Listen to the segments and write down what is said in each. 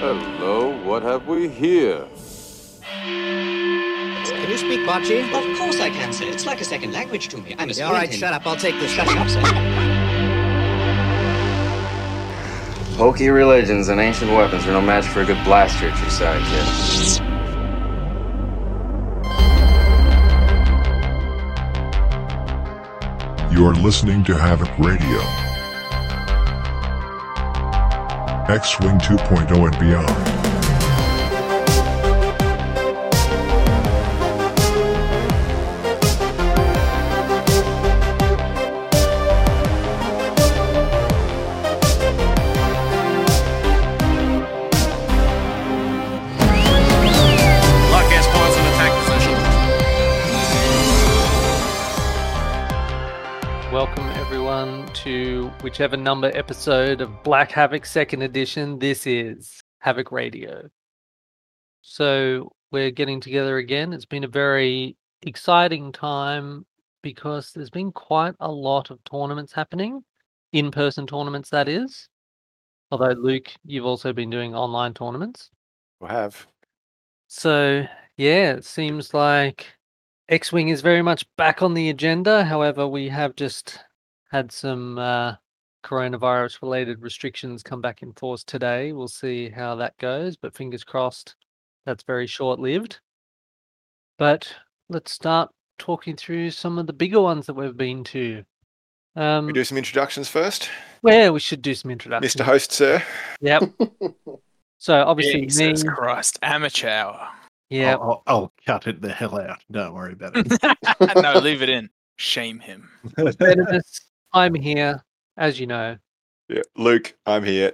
Hello, what have we here? Can you speak Bocce? Of course I can, sir. It's like a second language to me. I'm a Yeah, all right, shut up. I'll take this. Shut up, sir. Hokey religions and ancient weapons are no match for a good blaster at your side, kid. You're listening to Havoc Radio. X Wing 2.0 and beyond. Whichever number episode of Black Havoc Second Edition this is Havoc Radio. So we're getting together again. It's been a very exciting time because there's been quite a lot of tournaments happening, in-person tournaments that is. Although Luke, you've also been doing online tournaments. I have. So yeah, it seems like X-wing is very much back on the agenda. However, we have just had some uh, coronavirus-related restrictions come back in force today. We'll see how that goes, but fingers crossed, that's very short-lived. But let's start talking through some of the bigger ones that we've been to. Um, We do some introductions first. well, we should do some introductions. Mr. Host, sir. Yep. so obviously, Jesus me. Christ, amateur hour. Yeah. I'll, I'll, I'll cut it the hell out. Don't worry about it. no, leave it in. Shame him. I'm here, as you know. Yeah. Luke, I'm here.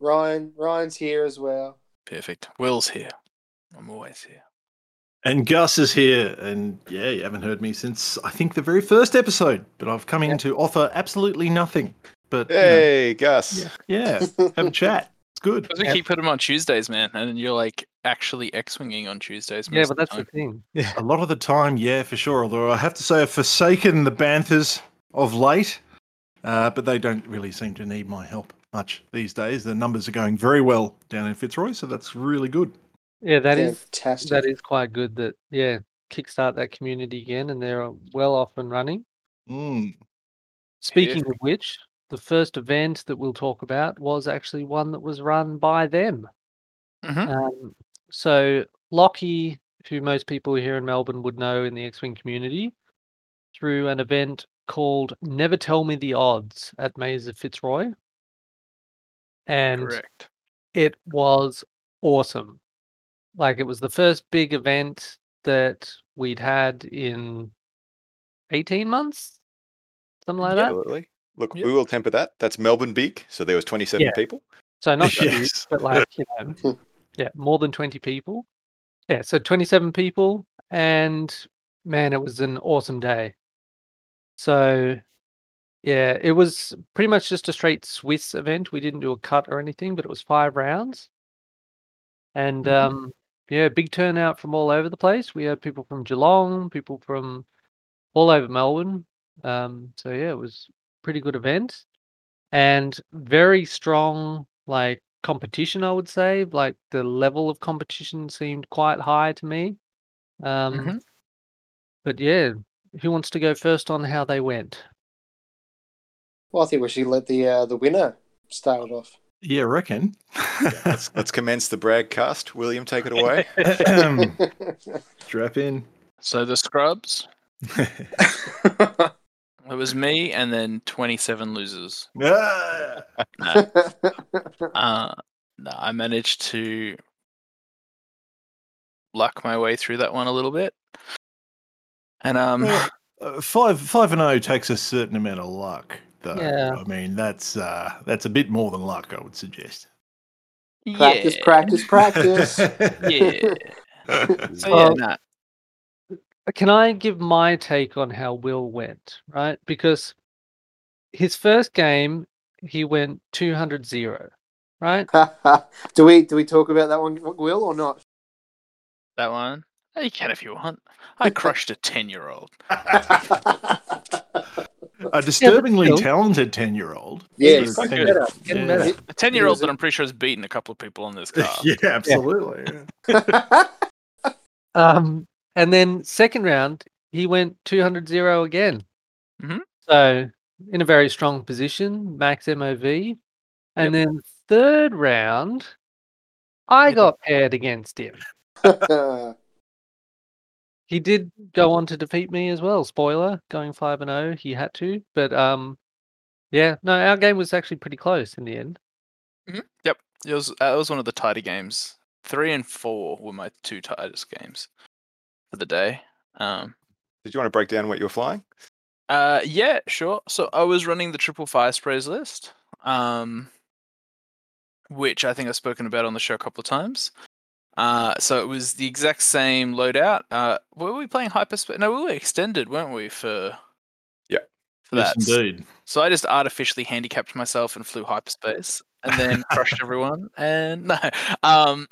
Ryan, Ryan's here as well. Perfect. Will's here. I'm always here. and Gus is here, and yeah, you haven't heard me since I think the very first episode, but I've come in to offer absolutely nothing. But you know, Hey, Gus. yeah, have a chat. It's good. Because we keep putting them on Tuesdays, man, and you're like actually X-winging on Tuesdays. Yeah, but that's the the time. thing. A lot of the time, yeah, for sure. Although I have to say, I've forsaken the Banthers of late, uh, but they don't really seem to need my help much these days. The numbers are going very well down in Fitzroy, so that's really good. Yeah, that is Fantastic. that is quite good. That yeah, kickstart that community again, and they're well off and running. Mm. Speaking of which, the first event that we'll talk about was actually one that was run by them. Mhm. Um, so Lockie, who most people here in Melbourne would know in the X-wing community, through an event called "Never Tell Me the Odds" at Maze of Fitzroy, and Correct. it was awesome. Like it was the first big event that we'd had in 18 months, something like that. Absolutely. Look, Yep. we will temper that. That's Melbourne big, so there was 27 Yeah. people. So not huge, Yes. but like you know, yeah, more than 20 people. Yeah, so 27 people, and man, it was an awesome day. So yeah, it was pretty much just a straight Swiss event. We didn't do a cut or anything, but it was five rounds. And um, yeah, big turnout from all over the place. We had people from Geelong, people from all over Melbourne. Um, so yeah, it was pretty good event and very strong like competition. I would say like the level of competition seemed quite high to me. Um, Mhm. But yeah, who wants to go first on how they went? Well, I think we should let the uh, the winner start it off. Yeah, I reckon. Let's, let's commence the broadcast. William, take it away. Ahem. Strap in. So the scrubs. It was me and then 27 losers. Ah! No, uh, no, I managed to luck my way through that one a little bit. And um, Well, Uh, five five and zero takes a certain amount of luck, though. Yeah. I mean that's uh, that's a bit more than luck, I would suggest. practice, yeah, practice, practice. yeah. So Well, yeah, nah, Can I give my take on how Will went, right? Because his first game, he went 200 0, right? do we do we talk about that one, Will, or not? that one. You can if you want. I crushed a 10 year old. a disturbingly still- talented ten-year-old. Yeah, He's quite good. better. Yeah. A ten year old that I'm pretty sure has beaten a couple of people on this car. yeah, absolutely. Um, and then second round, he went 200 0 again. Mhm. So in a very strong position, max MOV. And then third round, I Yep. got paired against him. He did go on to defeat me as well. Spoiler, going 5 and 0, he had to. But um, yeah, no, our game was actually pretty close in the end. Yep, it was. Uh, it was one of the tighter games. Three and four were my two tightest games for the day. Um, Did you want to break down what you were flying? Uh, yeah, sure. So I was running the triple fire sprays list, um, which I think I've spoken about on the show a couple of times. Uh, so it was the exact same loadout. Uh, were we playing hyperspace? No, we were extended, weren't we? For Yeah. for yes, that. indeed. So I just artificially handicapped myself and flew hyperspace, and then crushed everyone. And no, um,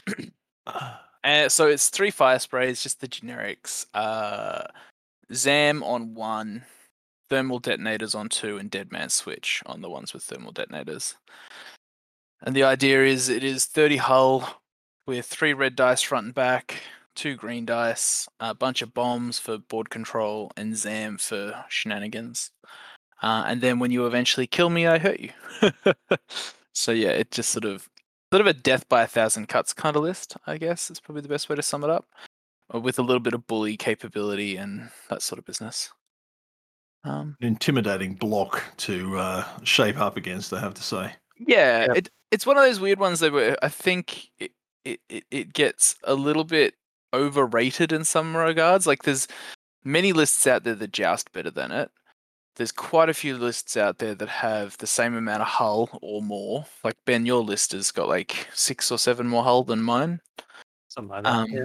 and so it's three fire sprays, just the generics. Uh, Zam on one, thermal detonators on two, and Dead Man Switch on the ones with thermal detonators. And the idea is it is 30 hull with three red dice front and back, two green dice, a bunch of bombs for board control, and Zam for shenanigans. Uh, and then when you eventually kill me, I hurt you. so yeah, it just sort of sort of a death by a thousand cuts kind of list, I guess is probably the best way to sum it up, uh, with a little bit of bully capability and that sort of business. Um, An intimidating block to uh, shape up against, I have to say. yeah, Yep. it it's one of those weird ones that where I think it, it, it, it gets a little bit overrated in some regards. Like there's many lists out there that joust better than it. There's quite a few lists out there that have the same amount of hull or more. Like Ben, your list has got like six or seven more hull than mine. Something like that. Um, yeah.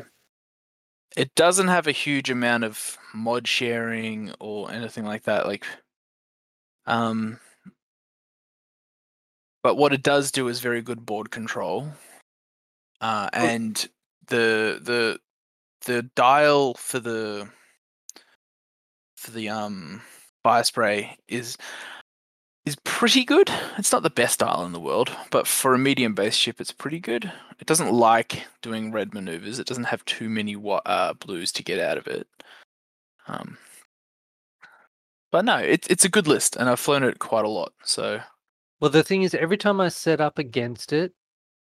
It doesn't have a huge amount of mod sharing or anything like that. Like, um, but what it does do is very good board control, uh, and the the the dial for the for the um fire spray is is pretty good. It's not the best dial in the world, but for a medium base ship, it's pretty good. It doesn't like doing red maneuvers. It doesn't have too many uh, blues to get out of it. Um, but no, it's it's a good list, and I've flown it quite a lot. So Well, the thing is, every time I set up against it,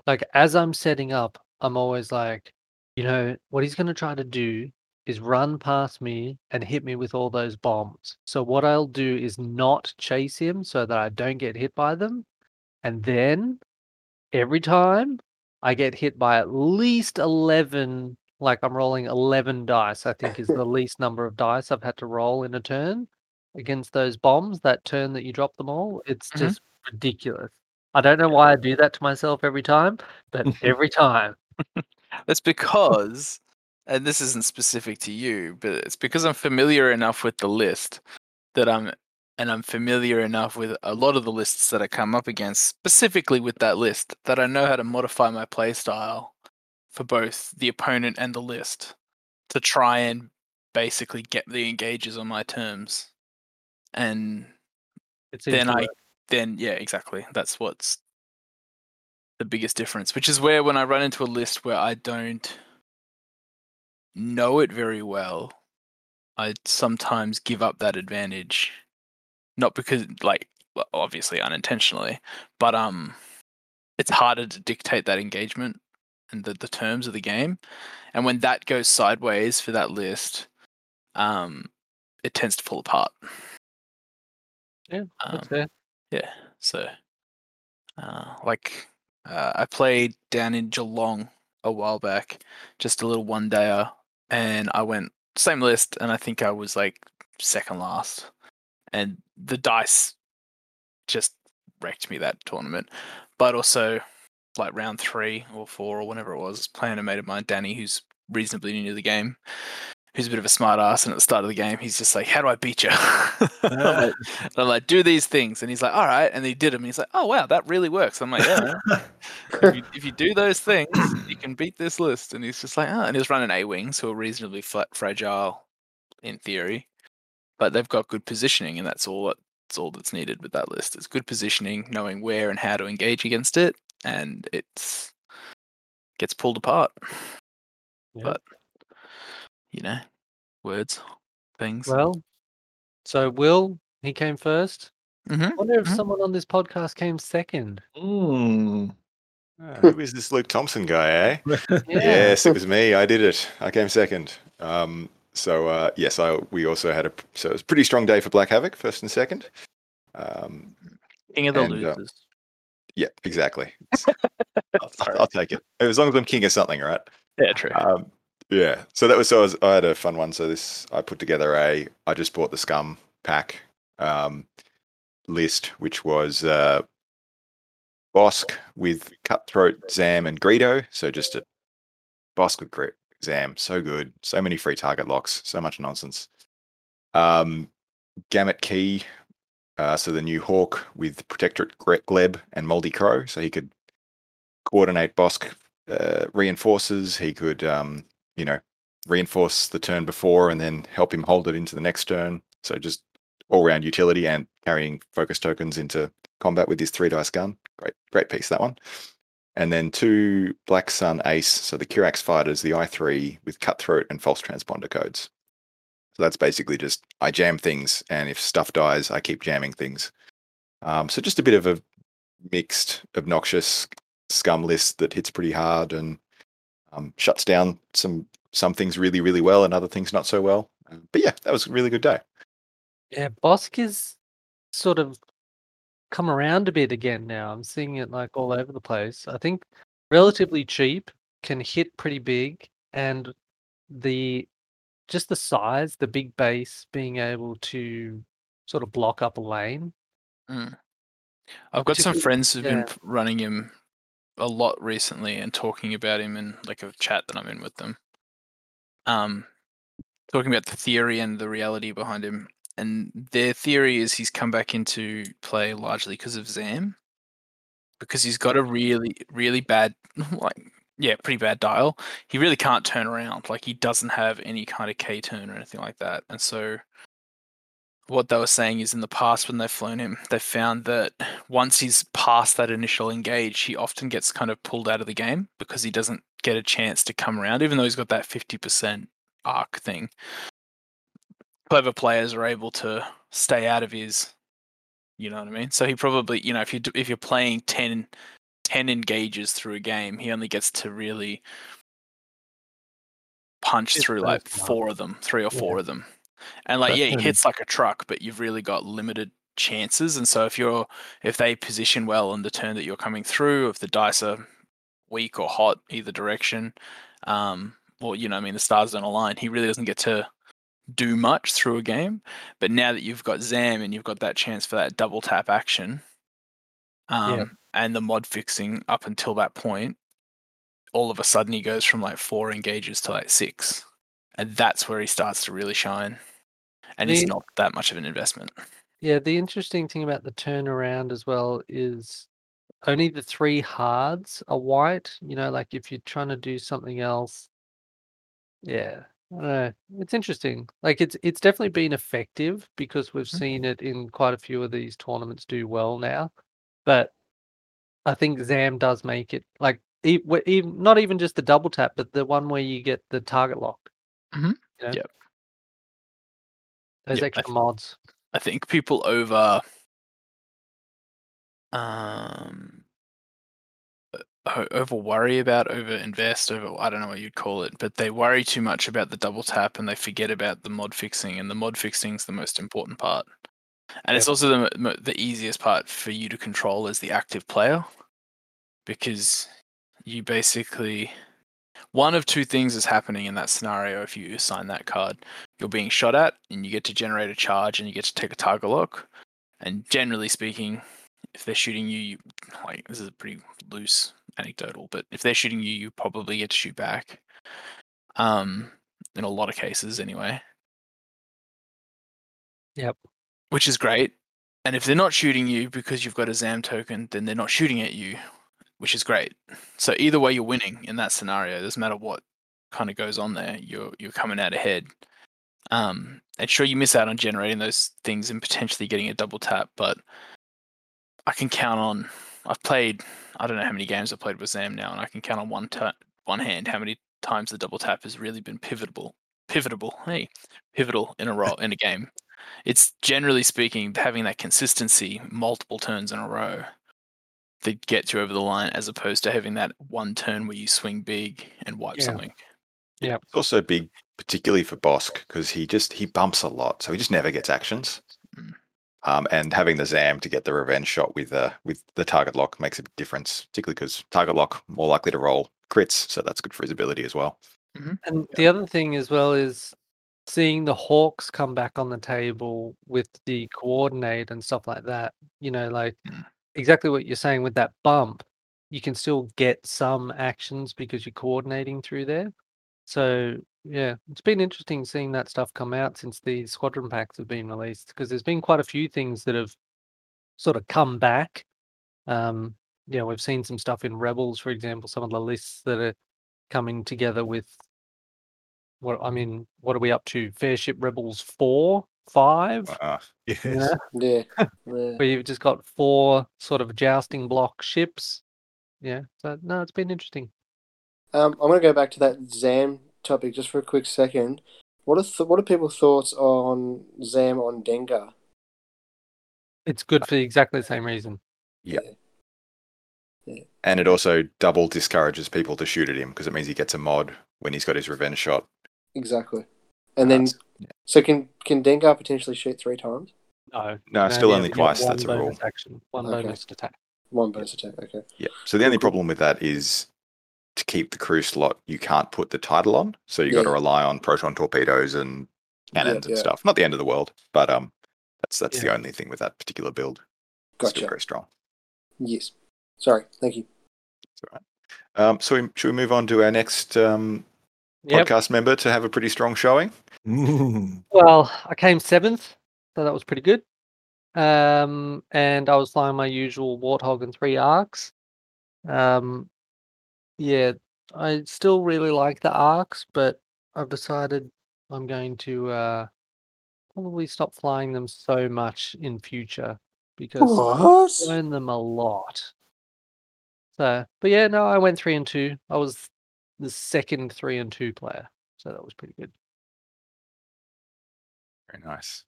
like as I'm setting up, I'm always like, you know, what he's going to try to do is run past me and hit me with all those bombs. So what I'll do is not chase him so that I don't get hit by them. And then every time I get hit by at least 11, like I'm rolling 11 dice, I think is the least number of dice I've had to roll in a turn against those bombs, that turn that you drop them all. It's Mhm. just ridiculous. I don't know why I do that to myself every time, but every time. that's because, and this isn't specific to you, but it's because I'm familiar enough with the list that I'm, and I'm familiar enough with a lot of the lists that I come up against, specifically with that list, that I know how to modify my playstyle for both the opponent and the list to try and basically get the engages on my terms. And It's then I. then yeah, exactly. That's what's the biggest difference. Which is where when I run into a list where I don't know it very well, I sometimes give up that advantage. Not because like obviously unintentionally, but um it's harder to dictate that engagement and the, the terms of the game. And when that goes sideways for that list, um it tends to fall apart. Yeah, Um, that's fair. Yeah, so uh, like uh, I played down in Geelong a while back, just a little one dayer, and I went same list, and I think I was like second last, and the dice just wrecked me that tournament. But also, like round three or four or whenever it was, playing a mate of mine, Danny, who's reasonably new to the game, who's a bit of a smart ass, and at the start of the game, he's just like, "How do I beat you?" I'm like, I'm like, do these things, and he's like, all right, and he did them. And he's like, oh wow, that really works. I'm like, yeah. if, you, if you do those things, you can beat this list. And he's just like, oh, and he's running A wings, who are reasonably flat, fragile in theory, but they've got good positioning, and that's all. That's all that's needed with that list. It's good positioning, knowing where and how to engage against it, and it's gets pulled apart. Yeah. But you know, words, things. Well, so Will, he came 1st Mhm, I wonder if mhm. someone on this podcast came second. Mm. Uh, Who is this Luke Thompson guy, eh? Yes, it was me. I did it. I came second. Um, so uh, yes, I we also had a so it was a pretty strong day for Black Havoc, first and second. Um, King of the and, uh, losers. yeah, exactly. I'll, I'll take it as long as I'm king of something, right? yeah, true. Um, yeah. So that was so I, was, I had a fun one. So this I put together a I just bought the scum pack um, list, which was uh, Bossk with Cutthroat, Zam, and Greedo. So just a Bossk with Gre- Zam, so good. So many free target locks. So much nonsense. Um, Gamut Key. Uh, so the new Hawk with Protectorate Gleb and Moldy Crow, so he could coordinate Bossk uh, reinforces. He could, um, you know, reinforce the turn before and then help him hold it into the next turn. So just all round utility and carrying focus tokens into combat with his three dice gun. Great, great piece that one. And then two Black Sun Ace, so the Kihraxz fighters, the i3 with cutthroat and false transponder codes. So that's basically just I jam things, and if stuff dies, I keep jamming things. Um, so just a bit of a mixed, obnoxious scum list that hits pretty hard and um, shuts down some some things really really well and other things not so well. Uh, but yeah, that was a really good day. Yeah, Bossk is sort of come around a bit again now. I'm seeing it like all over the place. I think relatively cheap, can hit pretty big, and the just the size, the big base, being able to sort of block up a lane. Mm. I've got some friends who've been yeah. p- running him a lot recently and talking about him in like a chat that I'm in with them. Um, talking about the theory and the reality behind him. And their theory is he's come back into play largely because of Zam, because he's got a really, really bad, like, yeah, pretty bad dial. He really can't turn around. Like, he doesn't have any kind of K turn or anything like that. And so, what they were saying is in the past when they've flown him, they've found that once he's past that initial engage, he often gets kind of pulled out of the game because he doesn't get a chance to come around, even though he's got that 50% arc thing. Clever players are able to stay out of his, you know what I mean? So he probably, you know, if you if you're playing 10, 10 engages through a game, he only gets to really punch Hit through like four of them, three or Yeah. four of them. And like, yeah, he hits like a truck, but you've really got limited chances. And so if you're if they position well on the turn that you're coming through, if the dice are weak or hot either direction, um, or you know, I mean, the stars don't align, he really doesn't get to do much through a game. But now that you've got Zam and you've got that chance for that double tap action, um, and the mod fixing up until that point, all of a sudden he goes from like four engages to like six, and that's where he starts to really shine. And The- not that much of an investment. Yeah, the interesting thing about the turnaround as well is only the three hards are white. You know, like if you're trying to do something else, yeah, I don't know. It's interesting. Like it's it's definitely been effective because we've Mhm. seen it in quite a few of these tournaments do well now. But I think Zam does make it like even not even just the double tap, but the one where you get the target lock. Mhm. You know? Yep. Those Yep, I extra th- mods. I think people over um over worry about over invest over I don't know what you'd call it, but they worry too much about the double tap and they forget about the mod fixing and the mod fixing is the most important part. And it's also the the easiest part for you to control as the active player because you basically one of two things is happening in that scenario if you assign that card. You're being shot at and you get to generate a charge and you get to take a target lock. And generally speaking, if they're shooting you, you like this is a pretty loose anecdotal, but if they're shooting you, you probably get to shoot back. Um, in a lot of cases, anyway. Yep. Which is great. And if they're not shooting you because you've got a ZAM token, then they're not shooting at you, which is great. So either way, you're winning in that scenario. Doesn't matter what kind of goes on there. You're you're coming out ahead. Um, and sure, you miss out on generating those things and potentially getting a double tap, but I can count on. I've played. I don't know how many games I've played with Zam now, and I can count on one one hand how many times the double tap has really been pivotal. Pivotal, hey, pivotal in a row in a game. It's generally speaking having that consistency multiple turns in a row that gets you over the line, as opposed to having that one turn where you swing big and wipe Yeah. something. Yeah. It's also big, particularly for Bossk, because he just he bumps a lot, so he just never gets actions. Mm. Um, and having the Zam to get the revenge shot with uh, with the target lock makes a big difference, particularly because target lock more likely to roll crits, so that's good for his ability as well. And the other thing as well is seeing the Hawks come back on the table with the coordinate and stuff like that. You know, like Mm. Exactly what you're saying with that bump, you can still get some actions because you're coordinating through there. So yeah, it's been interesting seeing that stuff come out since the squadron packs have been released because there's been quite a few things that have sort of come back. Um, yeah, we've seen some stuff in Rebels, for example, some of the lists that are coming together with what I mean, what are we up to? Fairship Rebels four, five? Uh, Yes. You know, Yeah. yeah. where you've just got four sort of jousting block ships. Yeah. So no, it's been interesting. Um, I'm going to go back to that Zam topic just for a quick second. What are th- what are people's thoughts on Zam on Dengar? It's good for exactly the same reason. Yeah. and it also double discourages people to shoot at him because it means he gets a mod when he's got his revenge shot. Exactly. And then, yeah. so can can Dengar potentially shoot three times? No. No, you still have only twice, that's a rule. bonus Action, one Okay. bonus attack. One bonus attack. Okay. Yeah. So the only problem with that is to keep the crew slot, you can't put the title on. So you've got to rely on proton torpedoes and cannons Yeah, and yeah. stuff. Not the end of the world, but um, that's that's the only thing with that particular build. It's Still Gotcha. very strong. Yes. Sorry. Thank you. It's all right. Um, so we, should we move on to our next um, Yep. podcast member to have a pretty strong showing? Well, I came seventh, so that was pretty good. Um, and I was flying my usual Warthog and three arcs. Um, yeah, I still really like the arcs, but I've decided I'm going to uh, probably stop flying them so much in future because What? I learn them a lot. So, but yeah, no, I went three and two. I was the second three and two player, so that was pretty good. Very nice.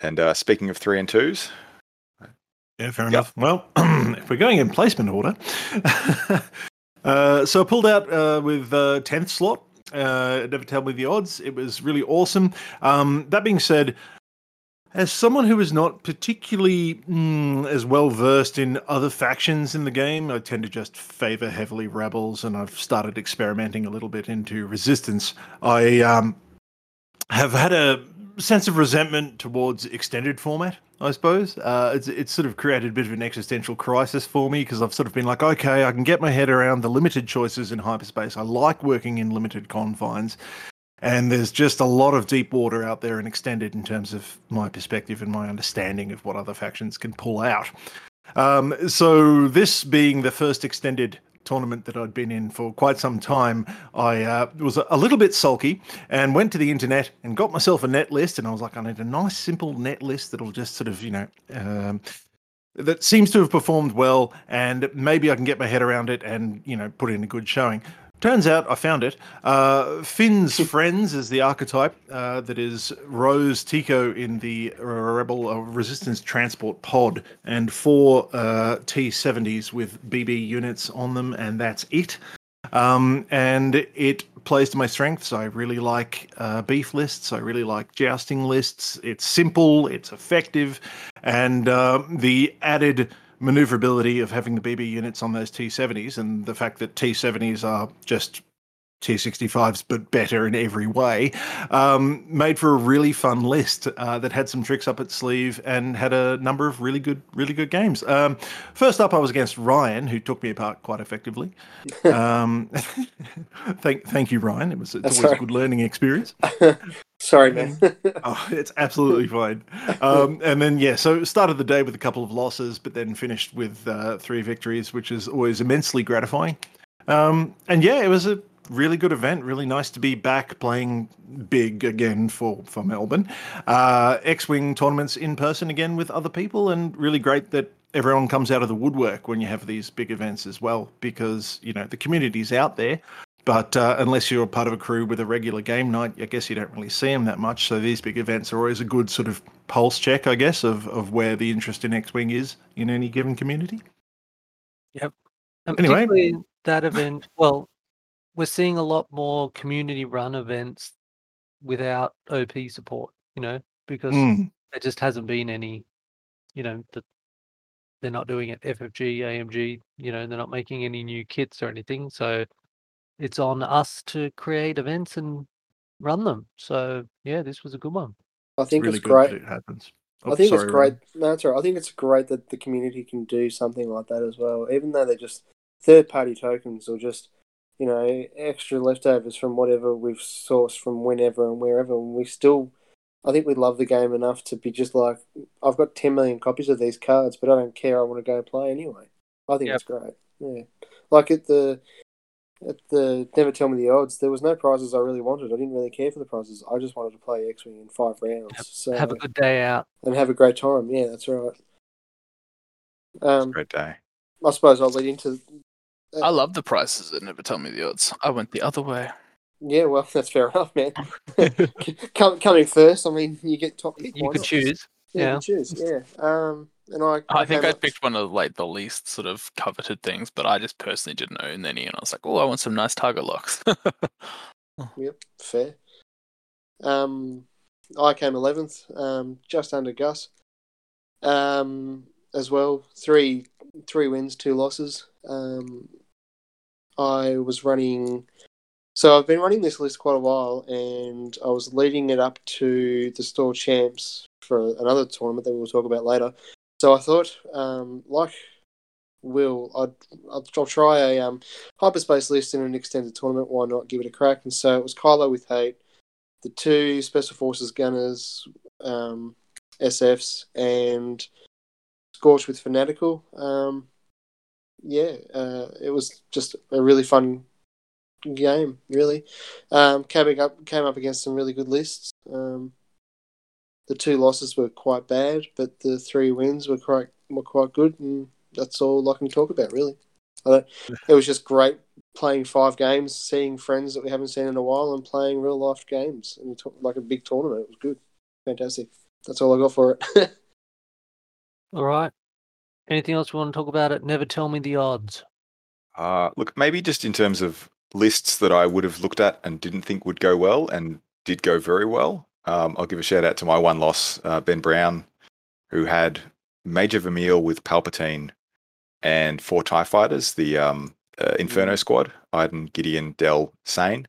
And uh, speaking of three and twos, Yeah, fair Yep. enough. Well, if we're going in placement order, uh, so I pulled out uh, with uh, 10th slot. Uh, never tell me the odds. It was really awesome. Um, that being said, as someone who is not particularly mm, as well versed in other factions in the game, I tend to just favor heavily rebels, and I've started experimenting a little bit into resistance. I um, have had a sense of resentment towards extended format. I suppose uh, it's it's sort of created a bit of an existential crisis for me because I've sort of been like, okay, I can get my head around the limited choices in hyperspace. I like working in limited confines, and there's just a lot of deep water out there and extended in terms of my perspective and my understanding of what other factions can pull out. Um, so this being the first extended tournament that I'd been in for quite some time, I uh, was a little bit sulky and went to the internet and got myself a net list. And I was like, I need a nice, simple net list that'll just sort of, you know, um, that seems to have performed well, and maybe I can get my head around it and, you know, put in a good showing. Turns out I found it. Uh, Finn's Friends is the archetype uh, that is Rose Tico in the Rebel uh, Resistance Transport Pod, and four uh, T70s with BB units on them, and that's it. Um, and it plays to my strengths. I really like uh, beef lists. I really like jousting lists. It's simple, it's effective, and uh, the added maneuverability of having the BB units on those T70s and the fact that T70s are just T65s but better in every way um, made for a really fun list uh, that had some tricks up its sleeve and had a number of really good really good games um, first up i was against ryan who took me apart quite effectively um, thank, thank you ryan it was it's That's always all a good learning experience Sorry, man. oh, it's absolutely fine. Um, and then yeah, so started the day with a couple of losses, but then finished with uh, three victories, which is always immensely gratifying. Um, and yeah, it was a really good event. Really nice to be back playing big again for for Melbourne. Uh, X-wing tournaments in person again with other people, and really great that everyone comes out of the woodwork when you have these big events as well, because you know the community's out there. But uh, unless you're part of a crew with a regular game night, I guess you don't really see them that much. So these big events are always a good sort of pulse check, I guess, of, of where the interest in X-wing is in any given community. Yep. And Anyway. that event, well, we're seeing a lot more community run events without OP support, you know, because Mm. there just hasn't been any, you know, that they're not doing it FFG, AMG, you know, they're not making any new kits or anything. So it's on us to create events and run them. So yeah, this was a good one. I think really it's great. that it happens. I Oh, think sorry, it's great. No, that's all right. I think it's great that the community can do something like that as well, even though they're just third-party tokens or just you know extra leftovers from whatever we've sourced from whenever and wherever. And we still, I think we love the game enough to be just like, I've got ten million copies of these cards, but I don't care. I want to go play anyway. I think Yep. it's great. Yeah, like at the at the Never Tell Me the Odds, there was no prizes I really wanted. I didn't really care for the prizes. I just wanted to play X Wing in five rounds. So Have a good day out. and have a great time. Yeah, that's right. Um, Great day. I suppose I'll lead into. I love the prices that never tell me the odds. I went the other way. Yeah, well, that's fair enough, man. Com- coming first, I mean, you get top pick. You could not? choose. Yeah, Yeah. can choose. Yeah. Um, and I. I think I up- picked one of like the least sort of coveted things, but I just personally didn't own any, and I was like, oh, I want some nice target locks. Yep, fair. Um, I came eleventh, um, just under Gus. Um, as well, three three wins, two losses. Um, I was running, so I've been running this list quite a while, and I was leading it up to the store champs for another tournament that we'll talk about later. So I thought, um, like Will, I'd, I'll, I'll try a um, hyperspace list in an extended tournament. Why not give it a crack? And so it was Kylo with hate, the two special forces gunners, um, SFs, and Scorch with fanatical. Um, yeah, uh, it was just a really fun game. Really, um, came up came up against some really good lists. Um, the two losses were quite bad, but the three wins were quite were quite good, and that's all I can talk about. Really, I don't, it was just great playing five games, seeing friends that we haven't seen in a while, and playing real life games and like a big tournament. It was good, fantastic. That's all I got for it. All right. Anything else we want to talk about it? Never tell me the odds. Uh, look, maybe just in terms of lists that I would have looked at and didn't think would go well and did go very well. Um, I'll give a shout out to my one loss, uh, Ben Brown, who had Major Vermeil with Palpatine and four TIE fighters, the um, uh, Inferno squad, Iden, Gideon, Del, Seyn.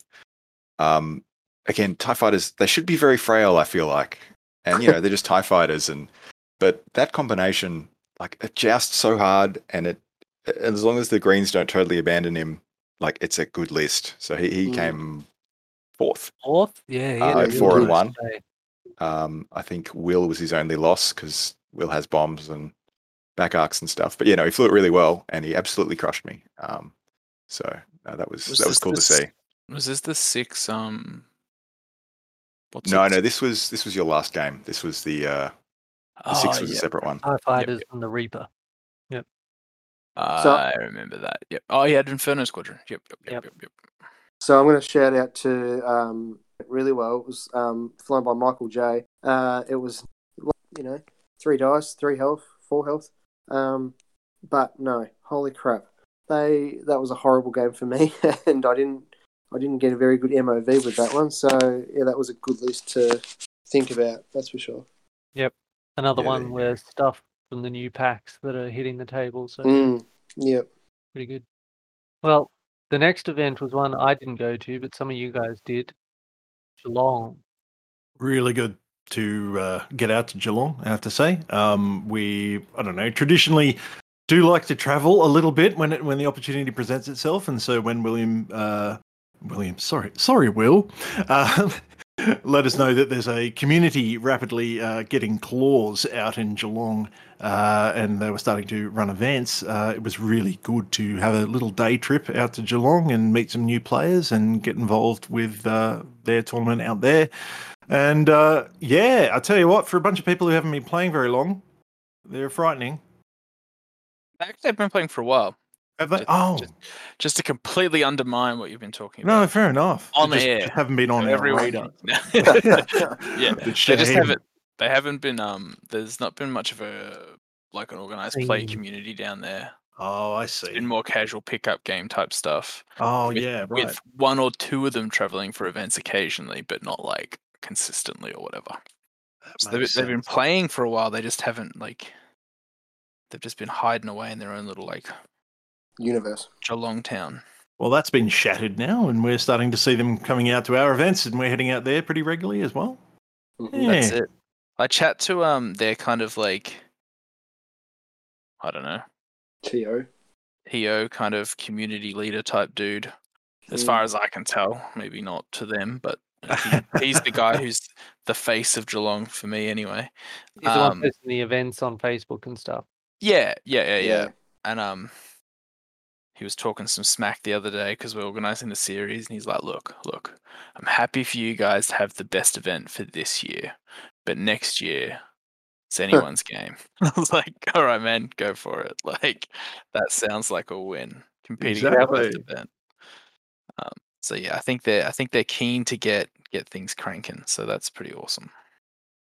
Um, again, TIE fighters, they should be very frail, I feel like. And, you know, they're just TIE fighters. and But that combination, like, it jousts so hard and it as long as the Greens don't totally abandon him, like it's a good list. So he, he Mm. came fourth. Fourth? Yeah, yeah. Uh, four and one. Um, I think Will was his only loss because Will has bombs and back arcs and stuff. But you know, he flew it really well and he absolutely crushed me. Um, so uh, that was, Was that was cool the to see. Was this the six? Um, what's No, it? no, this was this was your last game. This was the uh, the six Oh, was a separate one. TIE Fighters and the Reaper. So- I remember that. Yep. Oh, he had Inferno Squadron. Yep. Yep. Yep. Yep. Yep. yep. So I'm going to shout out to um, really well. It was um, flown by Michael J. Uh, it was, you know, three dice, three health, four health. Um, but no, holy crap, they that was a horrible game for me, and I didn't I didn't get a very good MOV with that one. So yeah, that was a good list to think about. That's for sure. Another Yeah, one they- where stuff from the new packs that are hitting the table. So Mm, yep. pretty good. Well, the next event was one I didn't go to, but some of you guys did. Geelong. really good to uh, get out to Geelong. I have to say, um, we I don't know traditionally do like to travel a little bit when it when the opportunity presents itself, and so when William uh, William sorry sorry Will uh, let us know that there's a community rapidly uh, getting claws out in Geelong, uh, and they were starting to run events. Uh, it was really good to have a little day trip out to Geelong and meet some new players and get involved with uh, their tournament out there. And uh, yeah, I tell you what, for a bunch of people who haven't been playing very long, they're frightening. Actually, I've been playing for a while. Have they? Just, Oh, just, just to completely undermine what you've been talking about. no, fair enough. On They air. haven't been on every week. yeah, The they just haven't. They haven't been. Um, there's not been much of a like an organized play community down there. Oh, I see. In more casual pickup game type stuff. Oh, with, yeah, right. With one or two of them traveling for events occasionally, but not like consistently or whatever. So they've, they've been playing for a while. They just haven't like. They've just been hiding away in their own little like Universe. Geelong town. Well, that's been shattered now, and we're starting to see them coming out to our events, and we're heading out there pretty regularly as well. Mhm. That's it. I chat to um their kind of like I don't know, Tio. PO kind of community leader type dude. As Mm. far as I can tell, maybe not to them, but he, he's the guy who's the face of Geelong for me anyway. He's the one Um, posting the events on Facebook and stuff. Yeah, yeah, yeah, yeah. Yeah. And um he was talking some smack the other day because we're organizing the series and he's like, Look, look, I'm happy for you guys to have the best event for this year. But next year it's anyone's game. I was like, all right, man, go for it. Like that sounds like a win. Competing for the best event. Um, so yeah, I think they're I think they're keen to get get things cranking. So that's pretty awesome.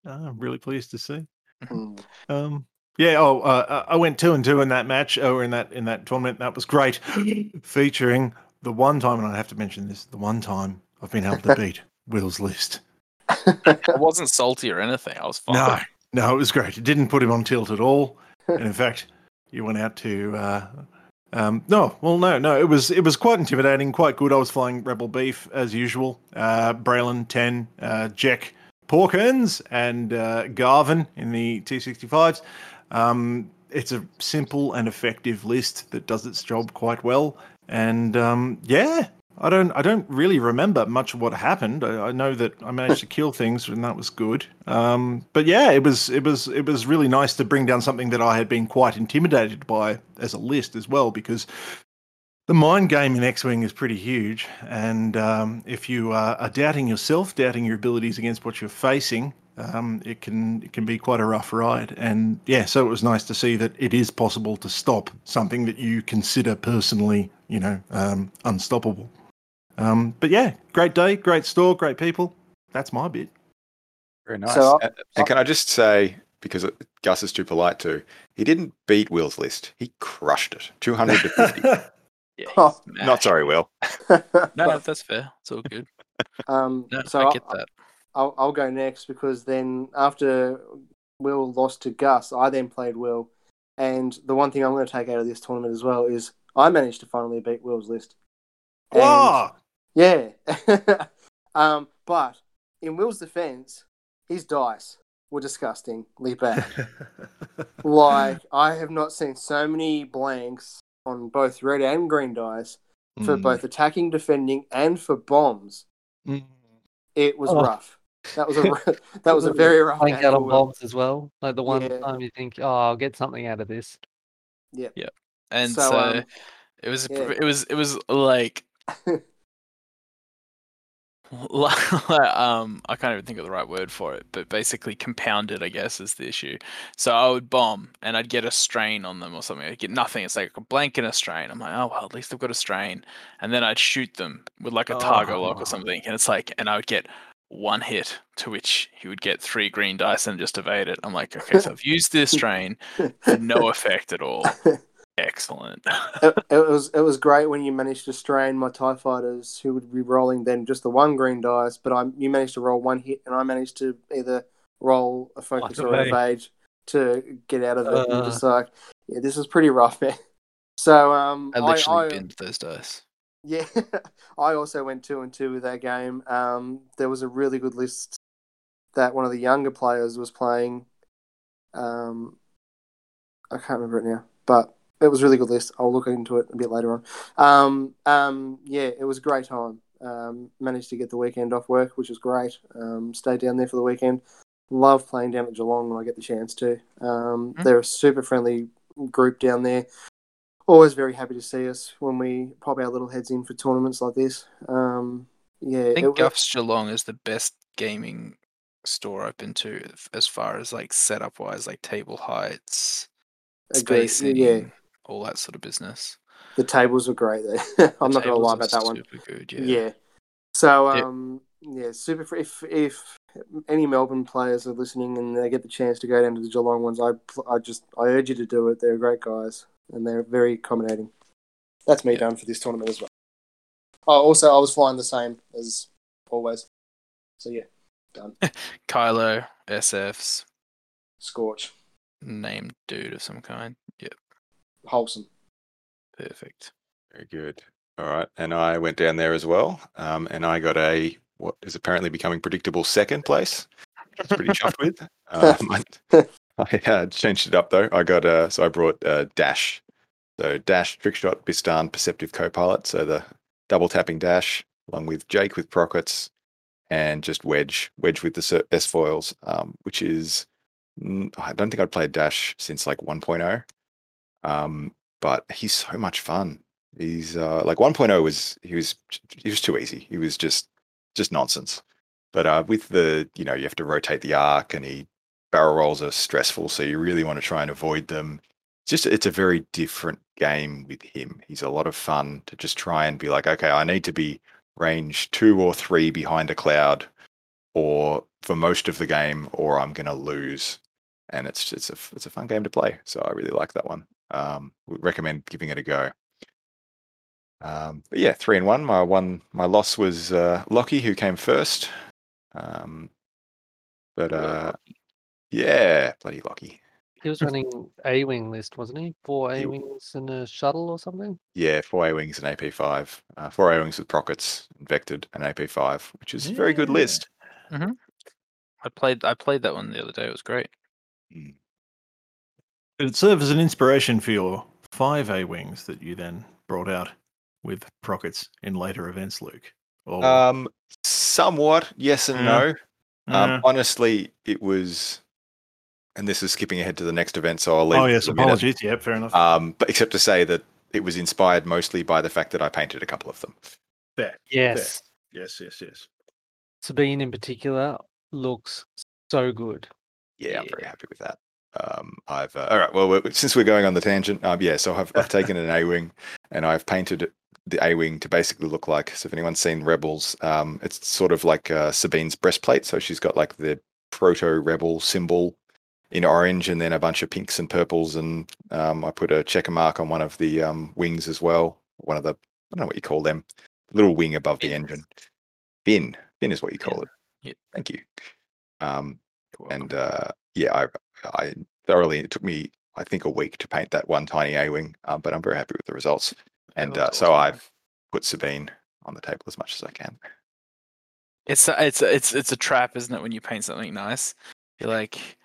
Oh, I'm really pleased to see. Mm. Um, yeah. Oh, uh, I went two and two in that match, or in that in that tournament. That was great, featuring the one time, and I have to mention this: the one time I've been able to beat Will's list. I wasn't salty or anything. I was fine. No, no, it was great. It didn't put him on tilt at all, and in fact, you went out to. Uh, um, no, well, no, no. It was it was quite intimidating, quite good. I was flying Rebel Beef as usual. Uh, Braylon ten, uh, Jek Porkins, and uh, Garven in the T65s. Um, it's a simple and effective list that does its job quite well. And um, yeah, I don't I don't really remember much of what happened. I, I know that I managed to kill things and that was good. Um, but yeah, it was it was it was really nice to bring down something that I had been quite intimidated by as a list as well because the mind game in X-wing is pretty huge, and um, if you uh, are doubting yourself, doubting your abilities against what you're facing, um, it can it can be quite a rough ride. And yeah, so it was nice to see that it is possible to stop something that you consider personally, you know, um, unstoppable. Um, but yeah, great day, great store, great people. That's my bit. Very nice. So, and, and can I just say, because Gus is too polite to, he didn't beat Will's list. He crushed it. 200 to 50. Yeah, Oh. Not sorry, Will. No, that's fair. It's all good. um, No, so I get that. I'll, I'll go next because then after Will lost to Gus, I then played Will. And the one thing I'm going to take out of this tournament as well is I managed to finally beat Will's list. And- Wow! Yeah. um, but in Will's defense, his dice were disgustingly bad. like, I have not seen so many blanks on both red and green dice for Mm. both attacking, defending, and for bombs. Mm. It was Oh. rough. That was a r- that was a very rough Playing game out for on Will. bombs as well. Like the one Yeah. time you think, oh, I'll get something out of this. Yeah. Yeah. And So, so, um, it was yeah. it was it was like like, um I can't even think of the right word for it, but basically compounded, I guess, is the issue. So I would bomb and I'd get a strain on them or something. I'd get nothing. It's like a blank and a strain. I'm like, oh well, at least I've got a strain. And then I'd shoot them with like a target lock Oh. or something. And it's like and I would get one hit to which he would get three green dice and just evade it. I'm like, okay, so I've used this strain no effect at all. Excellent. it, it was it was great when you managed to strain my Tie Fighters, who would be rolling then just the one green dice, but I you managed to roll one hit, and I managed to either roll a focus Like or an evade. evade to get out of it. and Uh. just like, yeah, this was pretty rough, man. So um, I literally I, binned those dice. Yeah, I also went two and two with that game. Um, there was a really good list that one of the younger players was playing. Um, I can't remember it now, but it was a really good list. I'll look into it a bit later on. Um, um, yeah, it was a great time. Um, managed to get the weekend off work, which was great. Um, stayed down there for the weekend. Love playing down at Geelong when I get the chance to. Um, Mm. They're a super friendly group down there. Always very happy to see us when we pop our little heads in for tournaments like this. Um, yeah, I think Guf's Geelong is the best gaming store I've been to as far as like setup wise, like table heights, Agreed, spacing, yeah. all that sort of business. the tables were great there. I'm The not going to lie about that one. Good, yeah. Yeah. So Yep. um yeah, super. fr- If if any Melbourne players are listening and they get the chance to go down to the Geelong ones, I I just I urge you to do it. They're great guys and they're very accommodating. That's me Yeah. done for this tournament as well. Oh, also I was flying the same as always. So yeah, done. Kylo, SFs, Scorch, named dude of some kind. Yep, wholesome. perfect. Very good. All right. And I went down there as well. Um, and I got a what is apparently becoming predictable second place. which I was pretty chuffed with. Um, I, I uh, changed it up though. I got uh, so I brought uh, Dash. So Dash, Trickshot, Bistan, Perceptive Copilot. So the double tapping Dash, along with Jake with Prockets, and just Wedge, Wedge with the S foils, um, which is I don't think I'd played Dash since like 1.0. Um, but he's so much fun. He's uh, like 1.0 was he was he was too easy. He was just just nonsense. But uh, with the you know you have to rotate the arc and he barrel rolls are stressful, so you really want to try and avoid them. Just it's a very different game with him. He's a lot of fun to just try and be like, okay, I need to be range two or three behind a cloud, or for most of the game, or I'm gonna lose. And it's it's a it's a fun game to play. So I really like that one. Um, would recommend giving it a go. Um, but yeah, three and one. My one, my loss was uh, Lockie, who came first. Um, but uh, yeah, bloody lucky. He was running A wing list, wasn't he? Four A wings and a shuttle or something. Yeah, four A wings and AP five. Uh, four A wings with Prockets, Vected, and AP five, which is a very good Yeah. list. I played I played that one the other day. It was great. Did it served as an inspiration for your five A wings that you then brought out with Prockets in later events, Luke? Or Um, somewhat, yes and Yeah. no. Um, Yeah. honestly, it was, and this is skipping ahead to the next event, so I'll leave. oh yes, for a minute. apologies. Yep, fair enough. Um, but except to say that it was inspired mostly by the fact that I painted a couple of them. Fair. Yes. Yes, yes, yes. Sabine in particular looks so good. Yeah, I'm very happy with that. Um, I've uh, all right. Well, we- since we're going on the tangent, um, yeah. So I've, I've taken an A wing and I've painted the A wing to basically look like. So if anyone's seen Rebels, um, it's sort of like uh, Sabine's breastplate. So she's got like the proto rebel symbol in orange, and then a bunch of pinks and purples, and um, I put a checker mark on one of the um, wings as well. One of the I don't know what you call them, little wing above the engine. Bin. Bin is what you call Fin. it. Yep. Thank you. Um, and uh, yeah, I, I thoroughly. It took me, I think, a week to paint that one tiny A wing, um, but I'm very happy with the results. And uh, so. I've put Sabine on the table as much as I can. It's a, it's a, it's it's a trap, isn't it? When you paint something nice, you're like,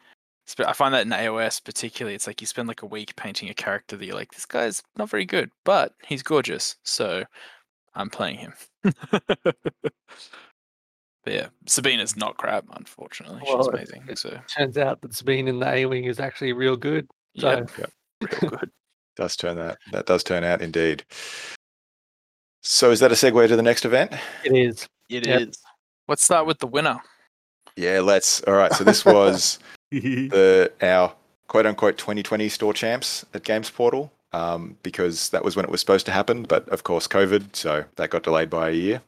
I find that in AOS particularly, it's like you spend like a week painting a character that you're like, this guy's not very good, but he's gorgeous, so I'm playing him. but yeah, Sabina's not crap, unfortunately. She's amazing. it- So Turns out that Sabine in the A wing is actually real good. So yeah, real good. Does turn that that does turn out indeed. So is that a segue to the next event? it is. It is. Yep. Let's start with the winner. Yeah, let's. All right. So this was the our quote unquote 2020 store champs at Games Portal um, because that was when it was supposed to happen. But of course, COVID, so that got delayed by a year.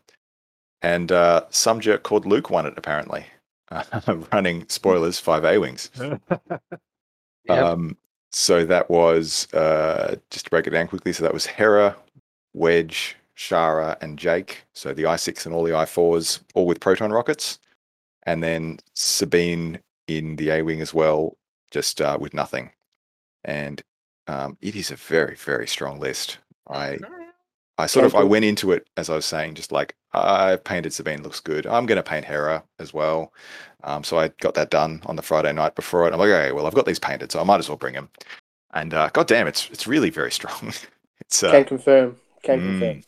And uh, some jerk called Luke won it apparently, uh, running spoilers five A wings. Yep. Um, so that was uh, just to break it down quickly. So that was Hera, Wedge, Shara, and Jake. So the i6 and all the i4s, all with proton rockets, and then Sabine in the A wing as well, just uh, with nothing. And um, it is a very very strong list. I I sort of I went into it as I was saying, just like I painted Sabine looks good. I'm going to paint Hera as well. Um, so I got that done on the Friday night before it. I'm like, okay, well I've got these painted, so I might as well bring them. And uh, god damn, it's it's really very strong. it's uh, Can confirm. Can Mm. confirm.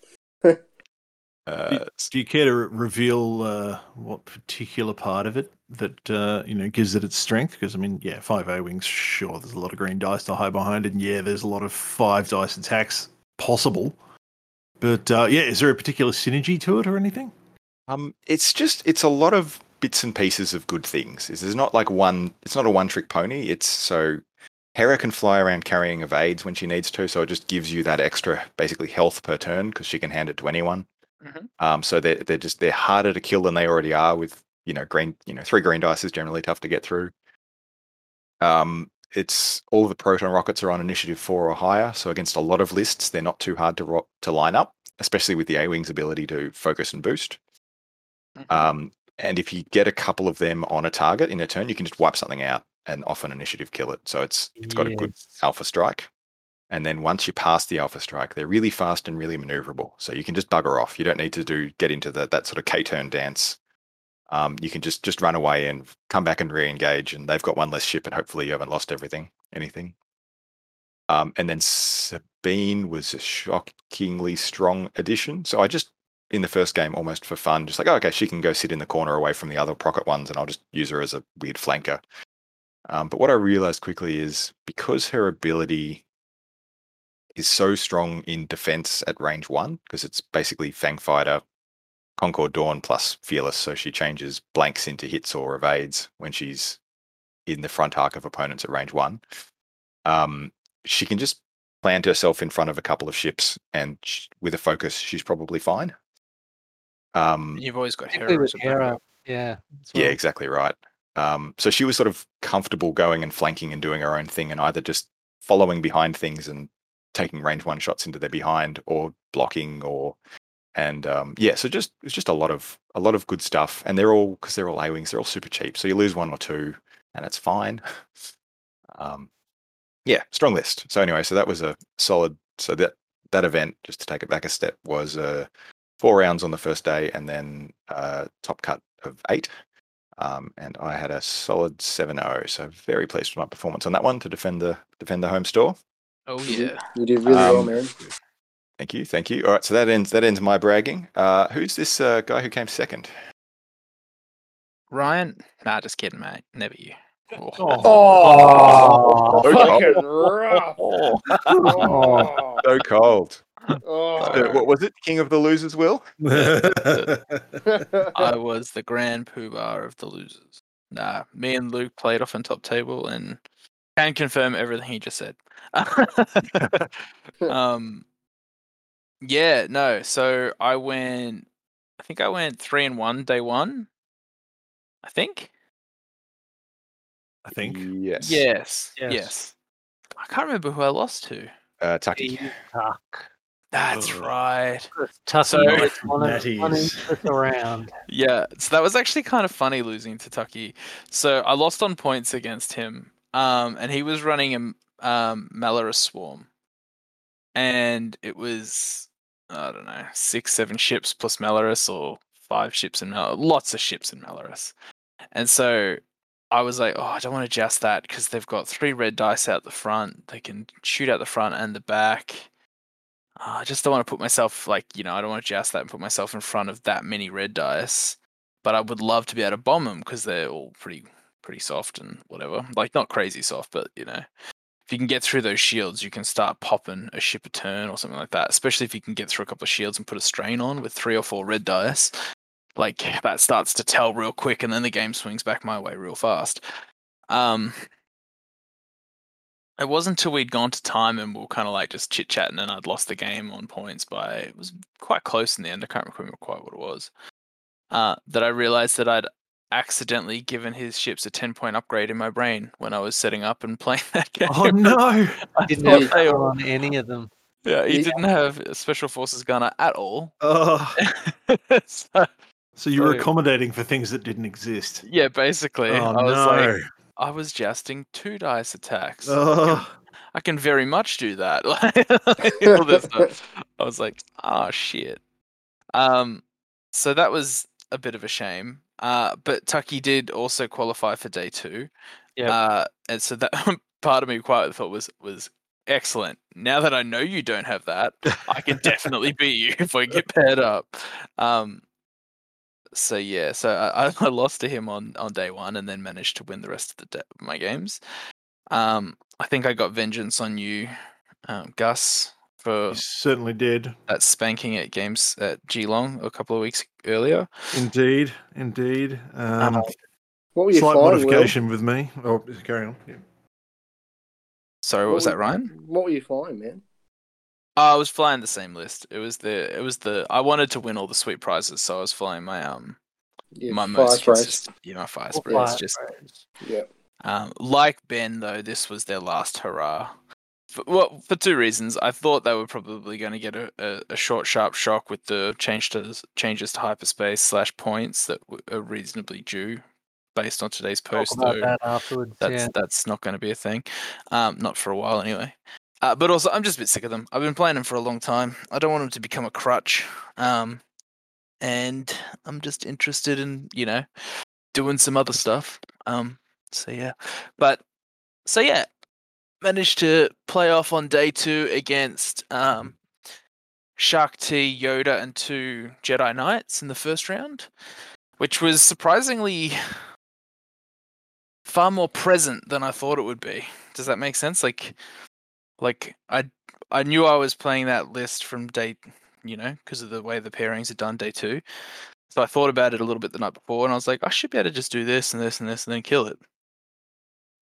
Uh, Do you care to reveal uh, what particular part of it that uh, you know gives it its strength? Because I mean, yeah, five A wings. Sure, there's a lot of green dice to hide behind, and yeah, there's a lot of five dice attacks possible. But uh, yeah, is there a particular synergy to it or anything? Um, it's just it's a lot of bits and pieces of good things. It's- There's not like one. It's not a one-trick pony. It's so Hera can fly around carrying evades when she needs to, so it just gives you that extra, basically health per turn because she can hand it to anyone. Mhm. Um, so they're they're just they're harder to kill than they already are with you know green you know three green dice is generally tough to get through. Um, it's all the proton rockets are on initiative four or higher, so against a lot of lists they're not too hard to ro- to line up, especially with the A wings ability to focus and boost. Mhm. Um, and if you get a couple of them on a target in a turn, you can just wipe something out and off an initiative kill it. So it's it's got a good alpha strike. And then once you pass the alpha strike, they're really fast and really maneuverable. So you can just bugger off. You don't need to do get into the, that sort of K turn dance. Um, you can just just run away and come back and re-engage, and they've got one less ship, and hopefully you haven't lost everything, anything. Um, and then Sabine was a shockingly strong addition. So I just in the first game almost for fun, just like, oh, okay, she can go sit in the corner away from the other Procket ones, and I'll just use her as a weird flanker. Um, but what I realized quickly is because her ability is so strong in defense at range one, because it's basically Fang Fighter, Concord Dawn plus Fearless, so she changes blanks into hits or evades when she's in the front arc of opponents at range one. Um, she can just plant herself in front of a couple of ships, and sh- with a focus, she's probably fine. Um, You've always got Particularly Hera with as a backup. Hera. Yeah. as yeah, well. exactly right. Um, so she was sort of comfortable going and flanking and doing her own thing, and either just following behind things and taking range one shots into their behind, or blocking, or and um, yeah, so just it's just a lot of a lot of good stuff, and they're all because they're all A wings, they're all super cheap. So you lose one or two, and it's fine. um, yeah, strong list. So anyway, so that was a solid. So that that event, just to take it back a step, was uh, four rounds on the first day, and then uh, top cut of eight. Um, and I had a solid 7-0, so very pleased with my performance on that one to defend the defend the home store. Oh yeah. You did really well, Um, Maren. Thank you, thank you. All right, so that ends that ends my bragging. Uh, who's this uh, guy who came second? Ryan? Nah, just kidding, mate. Never you. Oh. Oh, Okay. fucking rough. Oh, so cold. Oh. Uh, what was it? King of the losers, Will? I was the grand poobah of the losers. Nah, me and Luke played off on top table and can confirm everything he just said. um, yeah, no. So I went. I think I went three and one day one. I think. I think. Yes. Yes. Yes. Yes. I can't remember who I lost to. Uh, Tucky. Tuck. That's Ugh. right. Tuck So- is one of That the funniest is- trip around. Yeah, so that was actually kind of funny losing to Tucky. So I lost on points against him, um, and he was running a um, Malarus Swarm, and it was I don't know six, seven ships plus Malarus, or five ships in Mal, lots of ships in Malarus, and so I was like, oh, I don't want to just that because they've got three red dice out the front. They can shoot out the front and the back. Uh, I just don't want to put myself like you know I don't want to just that and put myself in front of that many red dice. But I would love to be able to bomb them because they're all pretty pretty soft and whatever. Like not crazy soft, but you know, if you can get through those shields, you can start popping a ship a turn or something like that. Especially if you can get through a couple of shields and put a strain on with three or four red dice. Like that starts to tell real quick, and then the game swings back my way real fast. Um, it wasn't until we'd gone to time and we were kind of like just chit chatting, and I'd lost the game on points by it was quite close in the end. I can't remember quite what it was. Uh, that I realized that I'd accidentally given his ships a ten point upgrade in my brain when I was setting up and playing that game. Oh no! I Didn't thought have they power on any of them. yeah, he Yeah. didn't have a special forces gunner at all. Oh, so, so you were So- accommodating for things that didn't exist. yeah, basically, Oh I was no! like, I was justing two dice attacks. I can- oh, I can very much do that. All this stuff. I was like, oh shit. Um, so that was a bit of a shame. Uh, but Tucky did also qualify for day two. Yep. Uh, and so that part of me quite thought was was excellent. Now that I know you don't have that, I can definitely beat you if I get paired up. Um, so yeah, so I, I lost to him on on day one, and then managed to win the rest of the de- my games. Um, I think I got vengeance on you, um, Gus, for You certainly did. that spanking at games at Geelong a couple of weeks earlier. Indeed, indeed. Um, Uh, What were you slight flying, Will? modification with me. Oh, carry on. Yeah. Sorry, what was were- that, Ryan? What were you flying, man? Oh, I was flying the same list. It was the it was the I wanted to win all the sweet prizes, so I was flying my um Yeah, my most sprays. consistent, yeah, my fire Or sprays. fire Just. Yeah. um, like Ben though, this was their last hurrah. For, well, for two reasons. I thought they were probably going to get a, a, a short, sharp shock with the change to changes to hyperspace slash points that are reasonably due based on today's Talk post. about Though that afterwards. that's yeah. that's not going to be a thing, um, not for a while anyway. Uh, but also, I'm just a bit sick of them. I've been playing them for a long time. I don't want them to become a crutch, um, and I'm just interested in you know doing some other stuff. Um, so yeah, but so yeah, managed to play off on day two against um, Shaak Ti, Yoda, and two Jedi Knights in the first round, which was surprisingly far more present than I thought it would be. Does that make sense? Like, like I I knew I was playing that list from day, you know, because of the way the pairings are done day two. So I thought about it a little bit the night before, and I was like, I should be able to just do this and this and this and then kill it.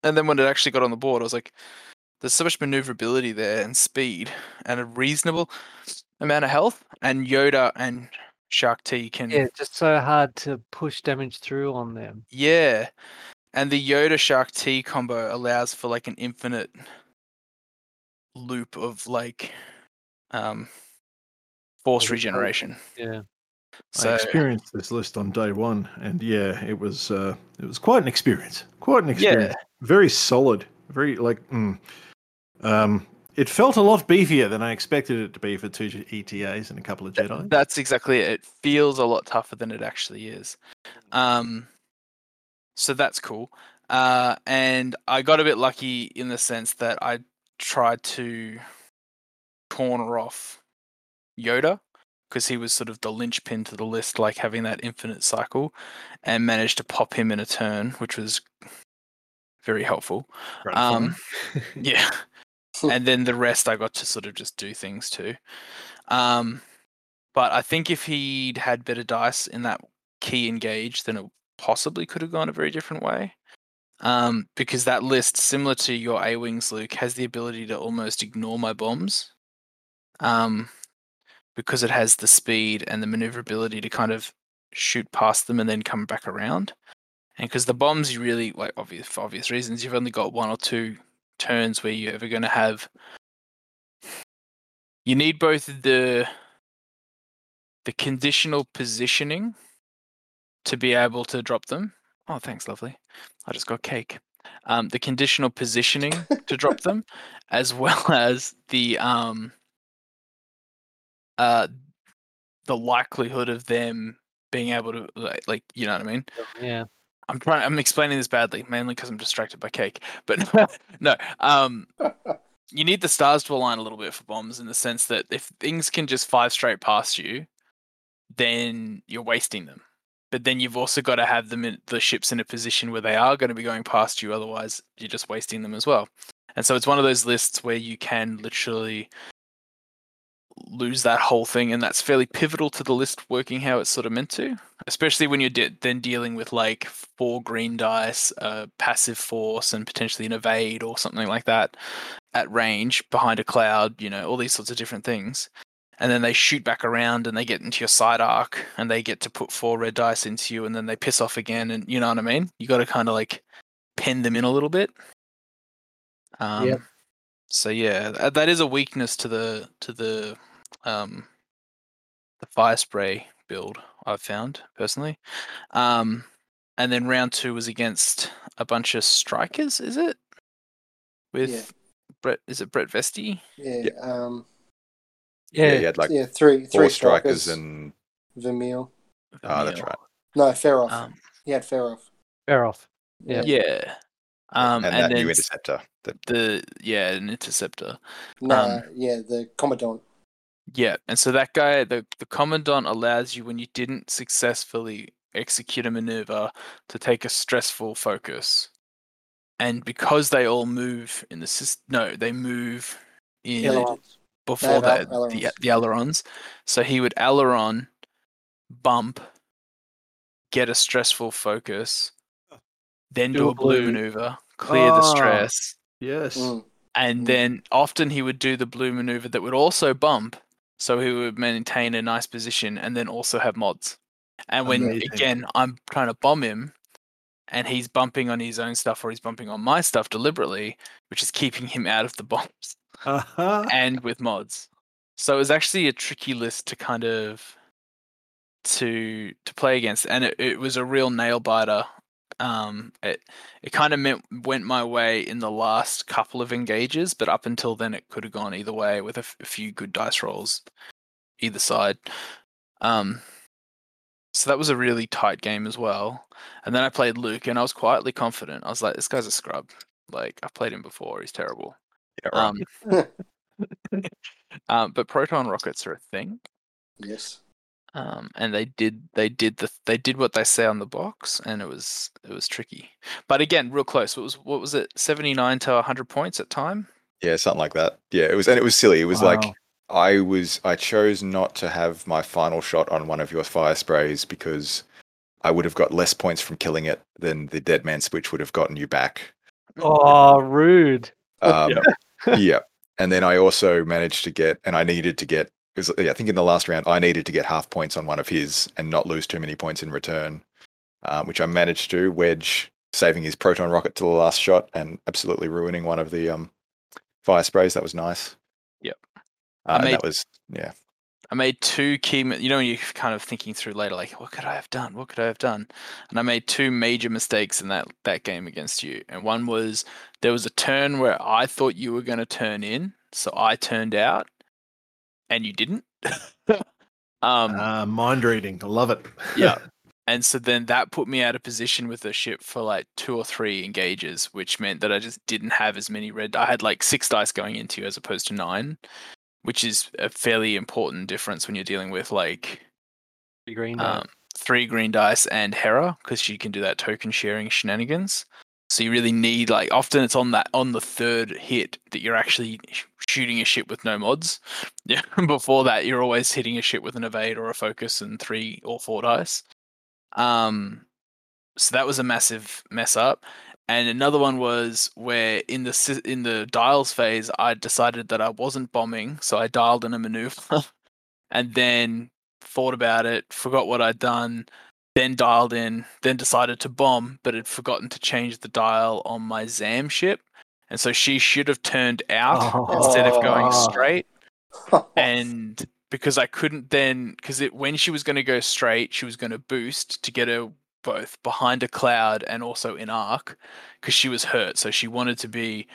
And then when it actually got on the board, I was like, there's so much maneuverability there and speed and a reasonable amount of health. And Yoda and Shaak Ti can Yeah, just so hard to push damage through on them. yeah. And the Yoda Shaak Ti combo allows for like an infinite loop of like um force regeneration. Yeah. I experienced this list on day one, and yeah, it was uh, it was quite an experience. Quite an experience. Yeah. Very solid. Very like. Mm, um, it felt a lot beefier than I expected it to be for two ETAs and a couple of Jedi. that's exactly it. It feels a lot tougher than it actually is. Um so that's cool. Uh and I got a bit lucky in the sense that I tried to corner off Yoda because he was sort of the linchpin to the list, like having that infinite cycle, and managed to pop him in a turn, which was very helpful. Um, yeah, and then the rest I got to sort of just do things too. Um, but I think if he'd had better dice in that key engage, then it possibly could have gone a very different way. Um, because that list, similar to your A wings, Luke, has the ability to almost ignore my bombs. Um, because it has the speed and the maneuverability to kind of shoot past them and then come back around. And because the bombs, you really like obvious for obvious reasons, you've only got one or two turns where you're ever going to have. You need both the the conditional positioning to be able to drop them. Oh, thanks, lovely. I just got cake. Um, the conditional positioning to drop them, as well as the um, uh, the likelihood of them being able to like, like you know what I mean. Yeah. I'm trying. I'm explaining this badly, mainly because I'm distracted by cake. But no, um, you need the stars to align a little bit for bombs in the sense that if things can just five straight past you, then you're wasting them. But then you've also got to have them in the ships in a position where they are going to be going past you. Otherwise, you're just wasting them as well. And so it's one of those lists where you can literally lose that whole thing, and that's fairly pivotal to the list working how it's sort of meant to. Especially when you're de- then dealing with like four green dice, uh, passive force, and potentially an evade or something like that at range behind a cloud. You know, all these sorts of different things. And then they shoot back around and they get into your side arc and they get to put four red dice into you and then they piss off again. And you know what I mean? You got to kind of like pen them in a little bit. Um, Yep. So yeah, th- that is a weakness to the to the um, the fire spray build I've found personally. Um, and then round two was against a bunch of strikers. Is it with Yeah. Brett? Is it Brett Vesti? Yeah. Um. Yeah, Yeah. he had like yeah. Three. Three strikers, strikers. and Vermeil. oh, that's right. No, Feroph. Um, he had Feroph. Fair off. Yeah. yeah. Um, and, and, that then new interceptor. That, the yeah, an interceptor. No, Um, yeah, the Commandant. Yeah, and so that guy, the the commandant, allows you when you didn't successfully execute a maneuver to take a stressful focus, and because they all move in the system, no, they move in Ailerons. before that al- the the ailerons. So he would aileron, bump, get a stressful focus, then Do do a a blue blue. maneuver, clear the Ah. stress, Yes. Mm. and Mm. then often he would do the blue maneuver that would also bump so he would maintain a nice position and then also have mods and when Amazing. again i'm trying to bomb him and he's bumping on his own stuff or he's bumping on my stuff deliberately which is keeping him out of the bombs Uh-huh. and with mods so it was actually a tricky list to kind of to to play against and it, it was a real nail biter um it it kind of meant went my way in the last couple of engages but up until then it could have gone either way with a, f- a few good dice rolls either side. Um so that was a really tight game as well. And then i played luke and i was quietly confident. I was like this guy's a scrub. Like i've played him before. He's terrible. Yeah, right. um, um but proton rockets are a thing. Yes. Um, and they did they did the they did what they say on the box, and it was it was tricky. But again, real close. What was what was it? Seventy nine to hundred points at time. yeah, something like that. Yeah, it was, and it was silly. It was like I was I chose not to have my final shot on one of your fire sprays because I would have got less points from killing it than the dead man switch would have gotten you back. Oh, rude. Um, yeah, and then I also managed to get, and I needed to get. Because yeah, I think in the last round I needed to get half points on one of his and not lose too many points in return, um, which I managed to. Wedge saving his proton rocket to the last shot and absolutely ruining one of the um, fire sprays. That was nice. Yep. Uh, made- that was yeah. I made two key. You know, you're kind of thinking through later, like, what could I have done? What could I have done? And I made two major mistakes in that that game against you. And one was there was a turn where I thought you were going to turn in, so I turned out, and you didn't. um, Uh, mind reading. I love it. yeah. And so then that put me out of position with the ship for like two or three engages, which meant that I just didn't have as many red. I had like six dice going into as opposed to nine, which is a fairly important difference when you're dealing with like The green die. um, three green dice and Hera because she can do that token sharing shenanigans. So you really need like often it's on that on the third hit that you're actually sh- shooting a ship with no mods. Yeah, before that you're always hitting a ship with an evade or a focus and three or four dice. Um, so that was a massive mess up. And another one was where in the in the dials phase, I decided that I wasn't bombing, so I dialed in a maneuver, and then thought about it, forgot what I'd done, then dialed in, then decided to bomb, but had forgotten to change the dial on my Zam ship, and so she should have turned out instead of going Oh. straight and because I couldn't then because it when she was going to go straight, she was going to boost to get her both behind a cloud and also in arc because she was hurt. So she wanted to be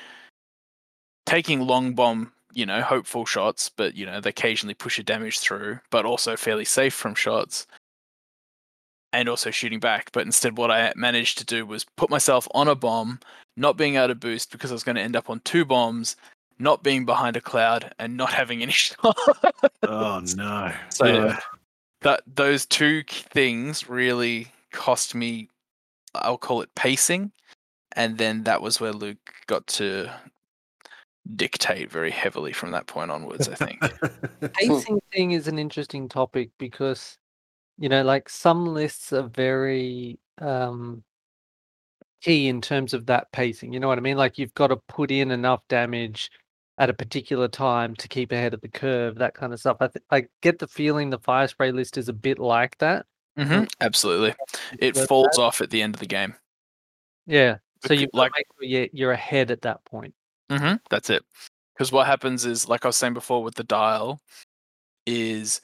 taking long bomb, you know, hopeful shots, but you know they occasionally push a damage through, but also fairly safe from shots. And also shooting back, but instead, what I managed to do was put myself on a bomb, not being able to boost because I was going to end up on two bombs, not being behind a cloud, and not having any shot. Oh no. So Yeah. that those two things really cost me. I'll call it pacing, and then that was where Luke got to dictate very heavily from that point onwards. I think. pacing thing is an interesting topic because you know like some lists are very um key in terms of that pacing you know what i mean? Like you've got to put in enough damage at a particular time to keep ahead of the curve that kind of stuff. I, th- I get the feeling the fire spray list is a bit like that. Hmm Absolutely, it falls that- off at the end of the game. yeah so you like- like you're, you're ahead at that point. Hmm That's it. Because what happens is, like I was saying before with the dial, is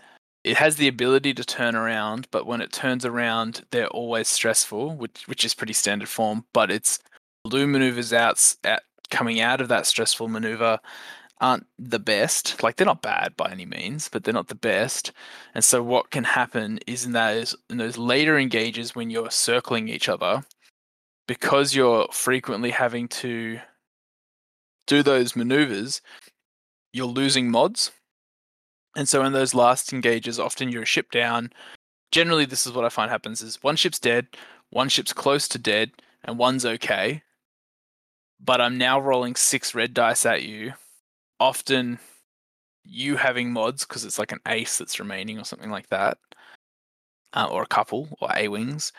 it has the ability to turn around, but when it turns around, they're always stressful, which which is pretty standard form. But it's blue maneuvers out, out coming out of that stressful maneuver aren't the best. Like they're not bad by any means, but they're not the best. And so what can happen is in those in those later engages when you're circling each other, because you're frequently having to do those maneuvers, you're losing mods. And so in those last engages, often you're a ship down. Generally, this is what I find happens: is one ship's dead, one ship's close to dead, and one's okay. But I'm now rolling six red dice at you. Often, you having mods because it's like an ace that's remaining or something like that, uh, or a couple or a wings,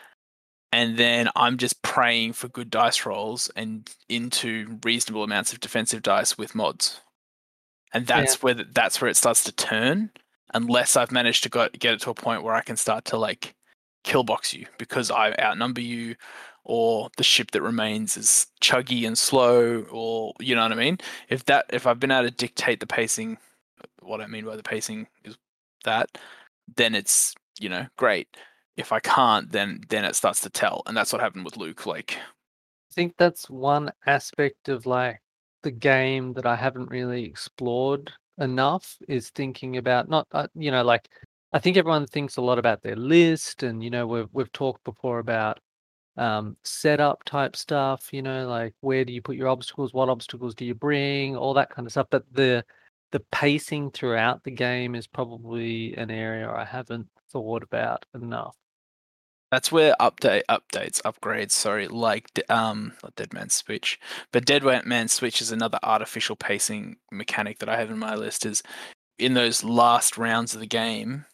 and then I'm just praying for good dice rolls and into reasonable amounts of defensive dice with mods, and that's Yeah. where th- that's where it starts to turn. Unless I've managed to got, get it to a point where I can start to like kill box you because I outnumber you, or the ship that remains is chuggy and slow, or you know what I mean. If that if I've been able to dictate the pacing, what I mean by the pacing is that, then it's you know great. If I can't, then then it starts to tell, and that's what happened with Luke. Like I think that's one aspect of like the game that I haven't really explored enough is thinking about not uh, you know like I think everyone thinks a lot about their list and you know we've we've talked before about um setup type stuff you know like where do you put your obstacles what obstacles do you bring all that kind of stuff but the the pacing throughout the game is probably an area I haven't thought about enough That's where update updates upgrades. Sorry, like um, not Dead Man's Switch, but Dead Man's Switch is another artificial pacing mechanic that I have in my list. Is in those last rounds of the game,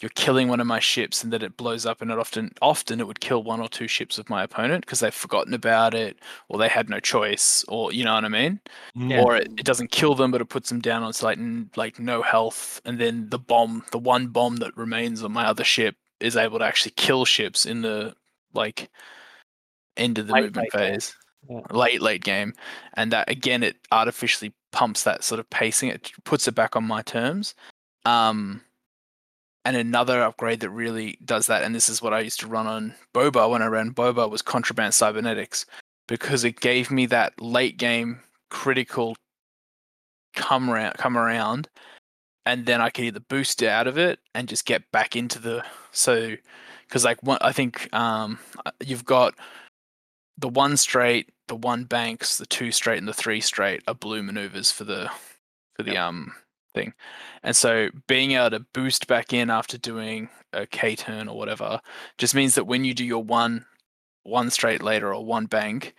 you're killing one of my ships, and then it blows up, and it often often it would kill one or two ships of my opponent because they've forgotten about it, or they had no choice, or you know what I mean. Yeah. Or it, it doesn't kill them, but it puts them down on like like no health, and then the bomb, the one bomb that remains on my other ship, is able to actually kill ships in the like end of the Late, movement late phase, Yeah. late late game, and that again it artificially pumps that sort of pacing. It puts it back on my terms. Um, and another upgrade that really does that, and this is what I used to run on Boba when I ran Boba was Contraband Cybernetics, because it gave me that late game critical come around, come around, and then I could either boost out of it and just get back into the so because like one I think um you've got the one straight, the one banks, the two straight, and the three straight are blue maneuvers for the for the um thing, and so being able to boost back in after doing a K turn or whatever just means that when you do your one one straight later or one bank,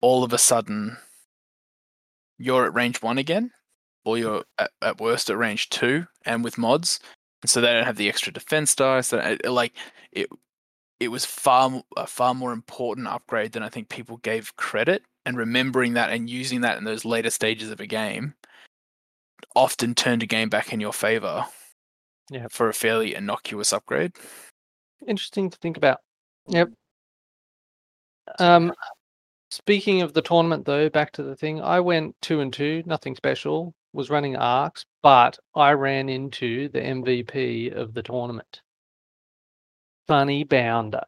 all of a sudden you're at range one again, or you're at, at worst at range two, and with mods, and so they don't have the extra defense dice. So it, it, like it, it was far a far more important upgrade than I think people gave credit. And remembering that and using that in those later stages of a game often turned a game back in your favor. Yeah. For a fairly innocuous upgrade. interesting to think about. Yep. Um, speaking of the tournament, though, back to the thing, I went two and two, nothing special. Was running arcs, but I ran into the MVP of the tournament, Sunny Bounder.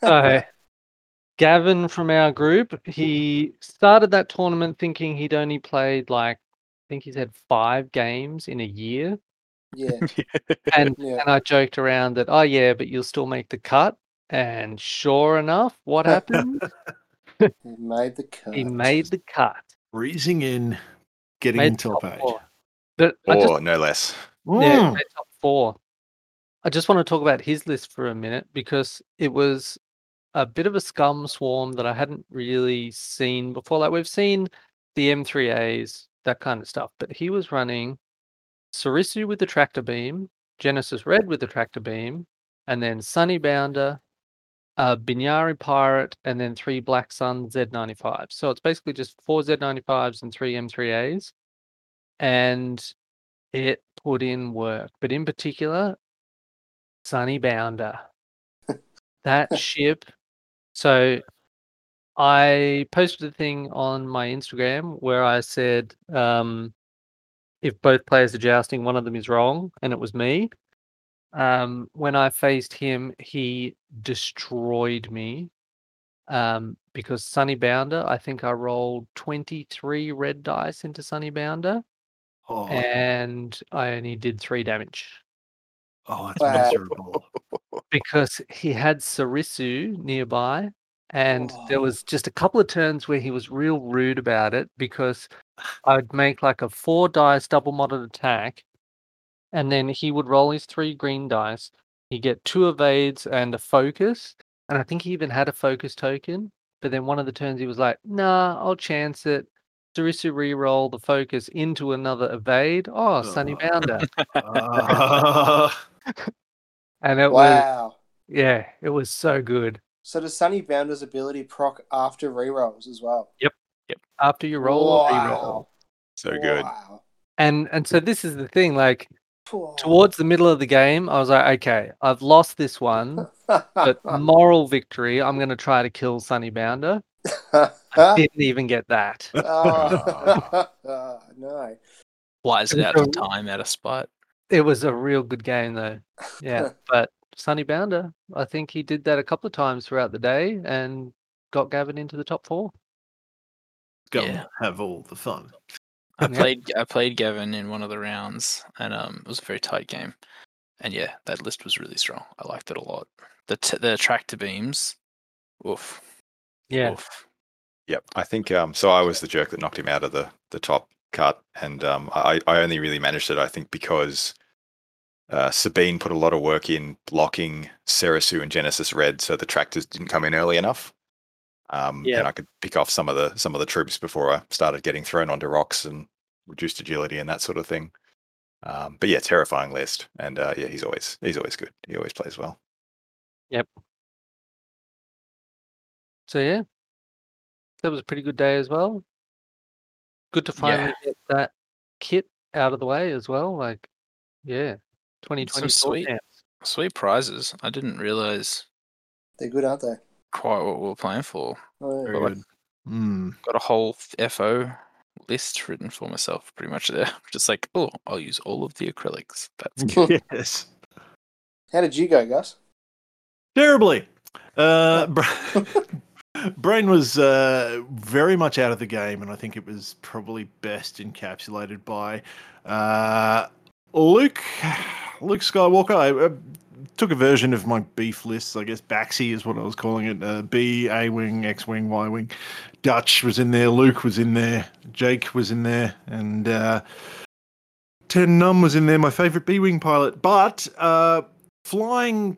So, Gavin from our group, he started that tournament thinking he'd only played like, I think he's had five games in a year. yeah. and Yeah. and I joked around that, oh yeah, but you'll still make the cut. And sure enough, what happened? He made the cut. he made the cut. Breezing in, getting Made in top top eight. four. But or just no less. yeah, Mm. made top four. I just want to talk about his list for a minute because it was a bit of a scum swarm that I hadn't really seen before. Like we've seen the M3As, that kind of stuff, but he was running Serissu with the tractor beam, Genesis Red with the tractor beam, and then Sunny Uh, Binayre Pirate, and then three Black Sun Z95. So it's basically just four Z95s and three M3As. And it put in work, but in particular, Sunny Bounder. that ship. So I posted a thing on my Instagram where I said, um, if both players are jousting, one of them is wrong, and it was me. Um, when I faced him, he destroyed me. Um, because Sunny Bounder, I think I rolled 23 red dice into Sunny Bounder, Oh, and I only did three damage. oh, that's Wow. miserable. because he had Serissu nearby, and there was just a couple of turns where he was real rude about it because I'd make like a four dice double modded attack, and then he would roll his three green dice. He'd get two evades and a focus, and I think he even had a focus token. But then one of the turns he was like, "Nah, I'll chance it." Serissu re-roll the focus into another evade. Oh, Sunny Bounder. Ah. and it was Wow. yeah, it was so good. So does Sunny Bounder's ability proc after re-rolls as well? Yep. Yep. After you roll or re-roll. Wow. So good. And and so this is the thing, like towards the middle of the game, I was like, okay, I've lost this one, but moral victory, I'm gonna try to kill Sunny Bounder. I Didn't even get that. oh, no. Wise it out of time out of spite. It was a real good game though. Yeah. but Sunny Bounder, I think he did that a couple of times throughout the day and got Gavin into the top four. Go Yeah. and have all the fun. I played I played Gavin in one of the rounds, and um, it was a very tight game. And yeah, that list was really strong. I liked it a lot. The t- the tractor beams, oof, Yeah. oof. Yep. I think um so I was the jerk that knocked him out of the the top cut and um I, I only really managed it I think because uh, Sabine put a lot of work in blocking Serissu and Genesis Red so the tractors didn't come in early enough. Um Yeah. and I could pick off some of the some of the troops before I started getting thrown onto rocks and reduced agility and that sort of thing. Um, but yeah, terrifying list. And uh, yeah, he's always he's always good. He always plays well. Yep. So yeah, that was a pretty good day as well. Good to finally get that kit out of the way as well. Like, yeah, twenty twenty Some sweet, sweet prizes. I didn't realize They're good, aren't they? Quite what we were playing for. Oh, yeah. Very Mm. Got a whole FO list written for myself, pretty much there. Just like, oh, I'll use all of the acrylics. That's good. yes. How did you go, Gus? Terribly. Uh, Brain was uh, very much out of the game, and I think it was probably best encapsulated by uh, Luke. Luke Skywalker. I uh, took a version of my beef lists. I guess Baxi is what I was calling it. Uh, B, A wing, X wing, Y wing. Dutch was in there. Luke was in there. Jake was in there, and uh, Ten Numb was in there. My favorite B wing pilot, but uh, flying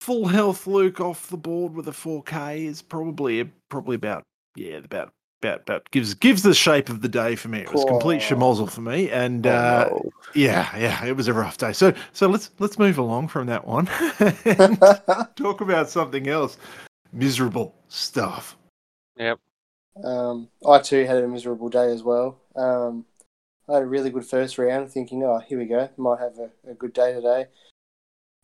full health Luke off the board with a 4K is probably probably about yeah about about about gives gives the shape of the day for me. It was complete Oh. schmozzle for me, and uh, yeah, yeah, it was a rough day. So so let's let's move along from that one and talk about something else. Miserable stuff. Yep. Um, I too had a miserable day as well. Um, I had a really good first round, thinking, oh, here we go, might have a, a good day today.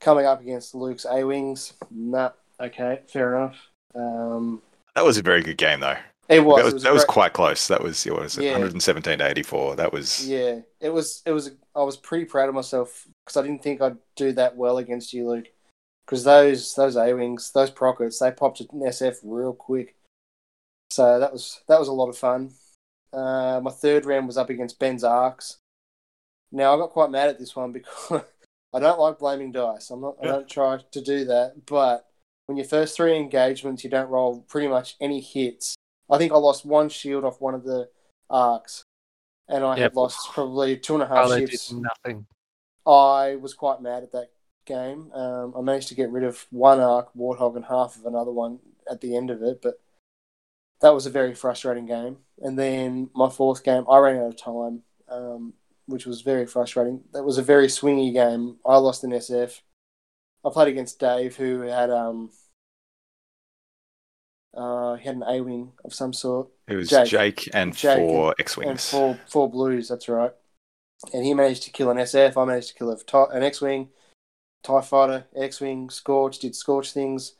Coming up against Luke's A Wings, nah, okay, fair enough. Um, That was a very good game though. It was. that it was, was that was quite close. That was what was it? Yeah. 117 to 84. That was Yeah, it was. It was. I was pretty proud of myself because I didn't think I'd do that well against you, Luke. Because those those A wings, those prockets, they popped an SF real quick. So that was that was a lot of fun. Uh, my third round was up against Ben's Arcs. Now I got quite mad at this one because I don't like blaming dice. I'm not. I don't try to do that. But when your first three engagements, you don't roll pretty much any hits. I think I lost one shield off one of the arcs, and I Yep. had lost probably two and a half Oh, they shifts. did nothing. I was quite mad at that game. Um, I managed to get rid of one arc warthog and half of another one at the end of it, but that was a very frustrating game. And then my fourth game, I ran out of time, um, which was very frustrating. That was a very swingy game. I lost an SF. I played against Dave, who had um, uh, he had an A wing of some sort. it was Jake. Jake, and Jake four X And four four blues, that's right. And he managed to kill an SF. I managed to kill a an X wing, Tie Fighter, X wing, Scorch. Did Scorch things.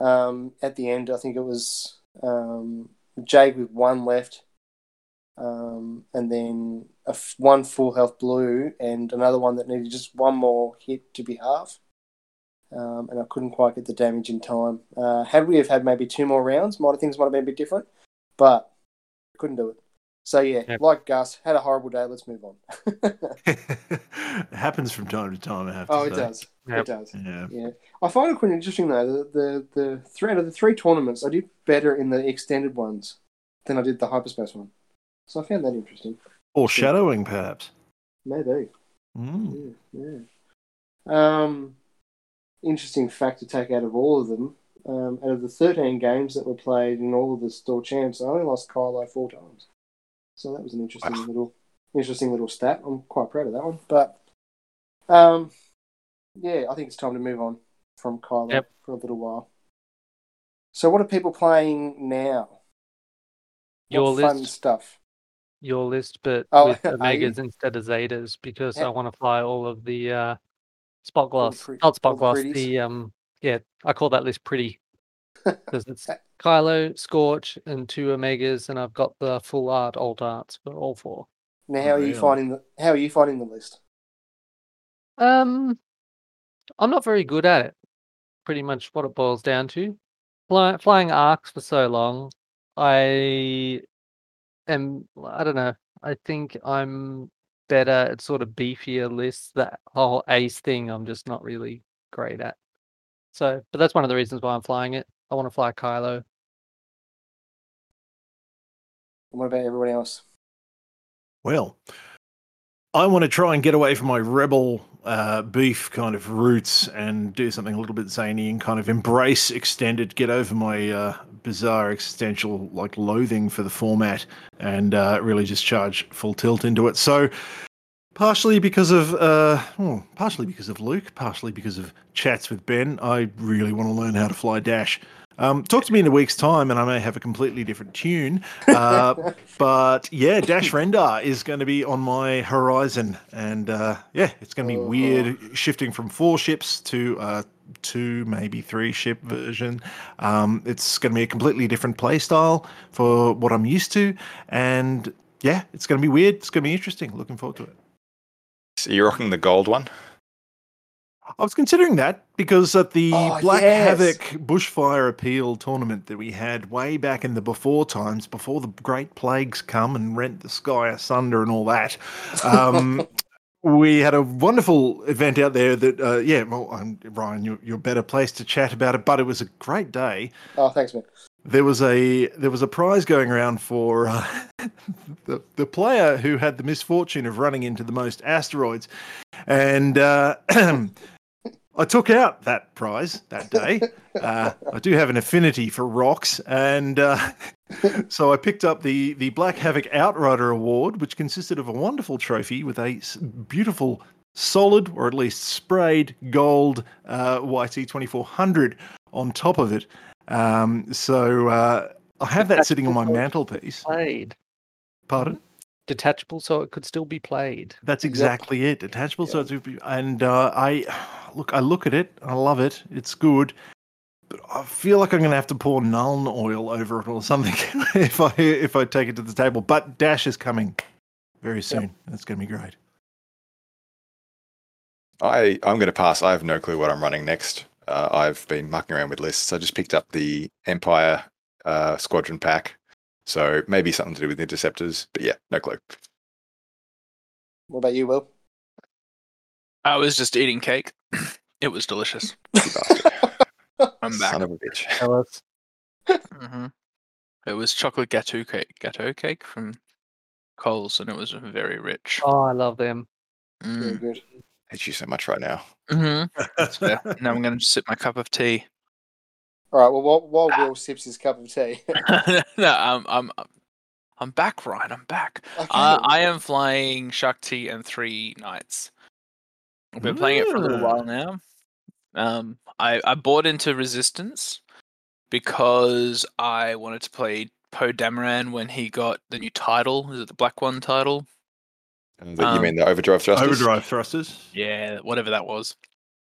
Um, at the end, I think it was um, Jake with one left, um, and then a f- one full health blue, and another one that needed just one more hit to be half. Um, and I couldn't quite get the damage in time. Uh, had we have had maybe two more rounds, might things might have been a bit different, but couldn't do it. So yeah, Yep. like Gus, had a horrible day. Let's move on. it happens from time to time. I have to oh, it say. does. Yep. It does. Yeah. Yeah, I find it quite interesting though. The the, the three out of the three tournaments, I did better in the extended ones than I did the hyperspace one. So I found that interesting. Or shadowing, perhaps. Maybe. Mm. Yeah. yeah. Um, interesting fact to take out of all of them. Um, out of the 13 games that were played in all of the store champs, I only lost Kylo four times. So that was an interesting Wow. little, interesting little stat. I'm quite proud of that one. But, um, yeah, I think it's time to move on from Kylo Yep. for a little while. So, what are people playing now? Your what fun list. stuff? Your list, but Oh, with are you? Omegas instead of Zetas because Yeah. I want to fly all of the uh, spot glass. pre- Not all spot the gloss. pretties. The um, yeah, I call that list pretty because it's Kylo, Scorch, and two Omegas, and I've got the full art, alt arts for all four. Now, how are you Really? finding the How are you finding the list? Um, I'm not very good at it. Pretty much what it boils down to. Fly, flying arcs for so long, I am. I don't know. I think I'm better at sort of beefier lists. That whole ace thing, I'm just not really great at. So, but that's one of the reasons why I'm flying it. I want to fly Kylo. What about everybody else? Well, I want to try and get away from my rebel uh, beef kind of roots and do something a little bit zany and kind of embrace extended, get over my uh, bizarre existential like loathing for the format and uh, really just charge full tilt into it. So, partially because of uh, oh, partially because of Luke, partially because of chats with Ben, I really want to learn how to fly dash. Um, talk to me in a week's time, and I may have a completely different tune. Uh, but yeah, Dash Rendar is going to be on my horizon, and uh, yeah, it's going to be Uh-huh. weird shifting from four ships to uh, two, maybe three ship version. Um, it's going to be a completely different play style for what I'm used to, and yeah, it's going to be weird. It's going to be interesting. Looking forward to it. So you're rocking the gold one? I was considering that because at the Oh, Black yes. Havoc Bushfire Appeal tournament that we had way back in the before times, before the Great Plagues come and rent the sky asunder and all that, um, we had a wonderful event out there that, uh, yeah, well, um, Ryan, you're, you're better placed to chat about it, but it was a great day. Oh, thanks, man. There was a there was a prize going around for uh, the the player who had the misfortune of running into the most asteroids, and uh, I took out that prize that day. Uh, I do have an affinity for rocks, and uh, so I picked up the the Black Havoc Outrider Award, which consisted of a wonderful trophy with a beautiful, solid or at least sprayed gold uh, YT twenty four hundred on top of it. Um, so uh, I have that sitting on my mantelpiece. Played. Pardon? Detachable, so it could still be played. That's exactly it. Detachable so it's and uh, I look I look at it, I love it, it's good. But I feel like I'm gonna have to pour Nuln oil over it or something if I if I take it to the table. But Dash is coming very soon. That's gonna be great. I I'm going to pass. I have no clue what I'm running next. Uh, I've been mucking around with lists. I just picked up the Empire uh, Squadron pack, so maybe something to do with interceptors. But yeah, no clue. What about you, Will? I was just eating cake. it was delicious. I'm back. Son of a bitch. Tell us. hmm It was chocolate gâteau cake, gâteau cake from Coles, and it was very rich. Oh, I love them. Very Mm. good. hate you so much right now. hmm That's fair. now I'm going to sip my cup of tea. All right. Well, while, while Will sips his cup of tea, no, I'm, I'm, I'm back, Ryan. I'm back. okay. Uh, I am flying Shaak Ti and three knights. I've been playing it for a little Ah. while now. Um, I, I bought into Resistance because I wanted to play Poe Dameron when he got the new title. Is it the Black One title? And the- you Um, mean the Overdrive thrusters? Overdrive thrusters. Yeah, whatever that was.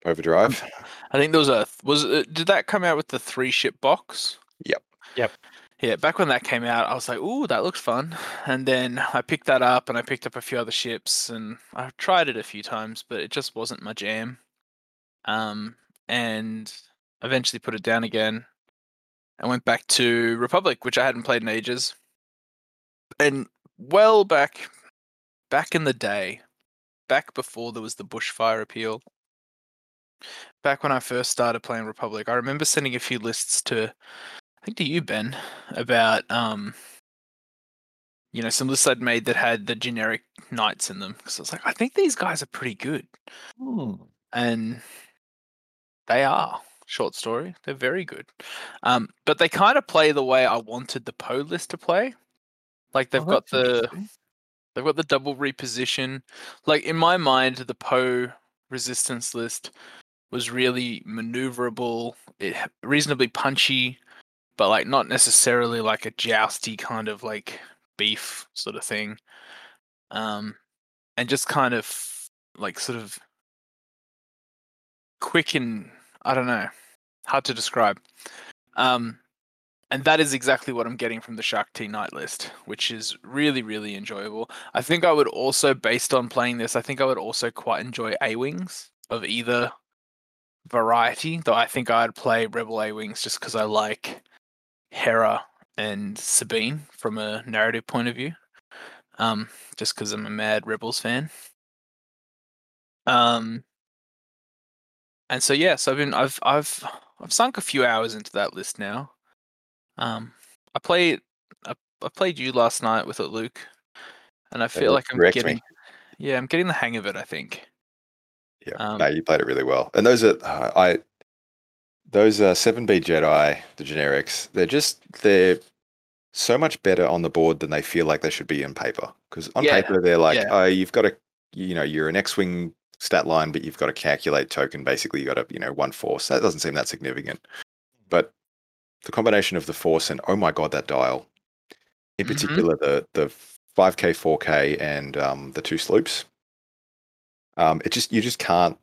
Overdrive. I think there was a was it, did that come out with the three ship box? Yep. Yep. Yeah, back when that came out, I was like, "Ooh, that looks fun." And then I picked that up, and I picked up a few other ships, and I tried it a few times, but it just wasn't my jam. Um, and eventually put it down again. I went back to Republic, which I hadn't played in ages. And well back, back in the day, back before there was the bushfire appeal, back when I first started playing Republic, I remember sending a few lists to, I think to you, Ben, about um, you know, some lists I'd made that had the generic knights in them. Because I was like, I think these guys are pretty good, Hmm. and they are. Short story, they're very good. Um, but they kind of play the way I wanted the Poe list to play. Like they've Oh, got the. They've got the double reposition. Like in my mind, the Poe resistance list was really maneuverable, it reasonably punchy, but like not necessarily like a jousty kind of like beef sort of thing. Um, and just kind of like sort of quick and I don't know, hard to describe. Um, and that is exactly what I'm getting from the Shaak Ti Knight list, which is really, really enjoyable. I think I would also, based on playing this, I think I would also quite enjoy A Wings of either variety, though I think I'd play Rebel A Wings just because I like Hera and Sabine from a narrative point of view. Um, just because I'm a mad Rebels fan. Um, and so yeah, so I've been I've I've I've sunk a few hours into that list now. Um, I played I, I played you last night with it, Luke, and I feel like I'm wrecked me. getting yeah I'm getting the hang of it. I think. Yeah, Um, no, you played it really well. And those are uh, I those uh, seven B Jedi, the generics. They're just they're so much better on the board than they feel like they should be in paper. Because on Yeah, paper they're like, yeah. oh, you've got to, you know, you're an X-wing stat line, but you've got to calculate token. Basically, you got to, you know, one force. That doesn't seem that significant. But the combination of the force and oh my god, that dial, in Mhm. particular the the 5K, 4K, and um, the two sloops. Um, it just you just can't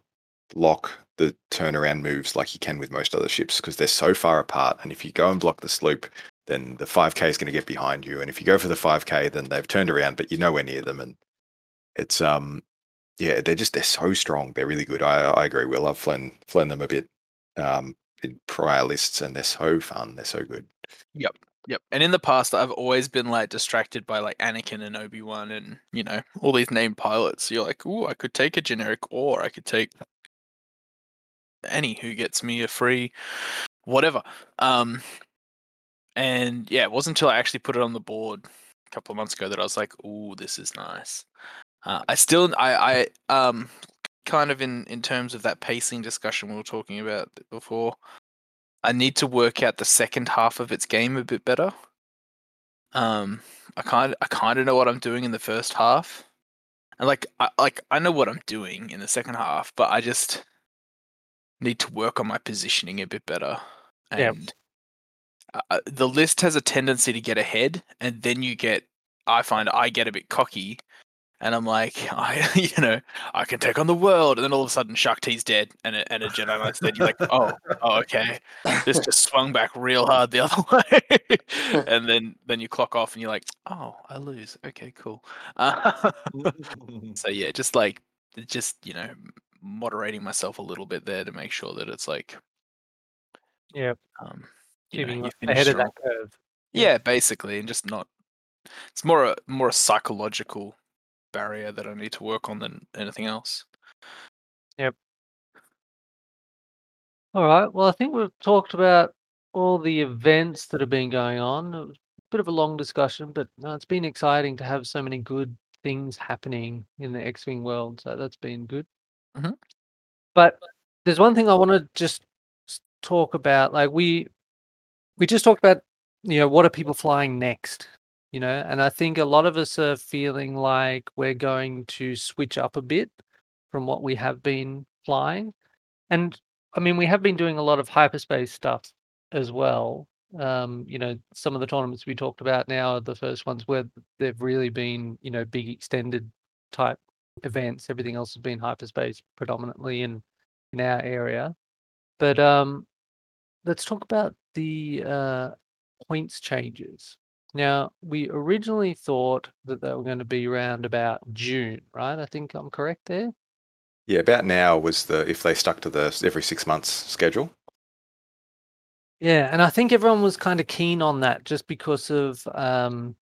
lock the turnaround moves like you can with most other ships because they're so far apart. And if you go and block the sloop, then the 5K is going to get behind you. And if you go for the 5K, then they've turned around, but you're nowhere near them. And it's um, yeah, they're just they're so strong. They're really good. I I agree. Will I've flown flown them a bit um in prior lists, and they're so fun. They're so good. Yep. And in the past, I've always been like distracted by like Anakin and Obi Wan and you know all these named pilots. You're like, ooh, I could take a generic, or I could take any who gets me a free whatever. Um, and yeah, it wasn't until I actually put it on the board a couple of months ago that I was like, ooh, this is nice. Uh, I still, I, I, um, kind of in in terms of that pacing discussion we were talking about before. I need to work out the second half of its game a bit better. Um, I kind I kind of know what I'm doing in the first half, and like I like I know what I'm doing in the second half, but I just need to work on my positioning a bit better. Yeah. And uh, the list has a tendency to get ahead, and then you get. I find I get a bit cocky, and I'm like, I, you know, I can take on the world, and then all of a sudden, Shaak Ti's dead, and a, and a Jedi Knight's dead. You're like, oh, oh, okay, this just swung back real hard the other way, and then then you clock off, and you're like, oh, I lose. Okay, cool. Uh, so yeah, just like, just you know, moderating myself a little bit there to make sure that it's like, Yeah, um, you know, ahead of that curve. Yeah, basically, and just not. It's more a more a psychological barrier that I need to work on than anything else. Yep. All right. Well, I think we've talked about all the events that have been going on. It was a bit of a long discussion, but no, it's been exciting to have so many good things happening in the X-wing world. So that's been good. Mhm. But there's one thing I want to just talk about. Like we we just talked about, you know, what are people flying next? You know, and I think a lot of us are feeling like we're going to switch up a bit from what we have been flying. And I mean, we have been doing a lot of hyperspace stuff as well. Um, you know, some of the tournaments we talked about now are the first ones where they've really been, you know, big extended type events. Everything else has been hyperspace predominantly in in our area. But um, let's talk about the uh, points changes. Now, we originally thought that they were going to be around about June, right? I think I'm correct there. Yeah, about now was the if they stuck to the every six months schedule. Yeah, and I think everyone was kind of keen on that just because of um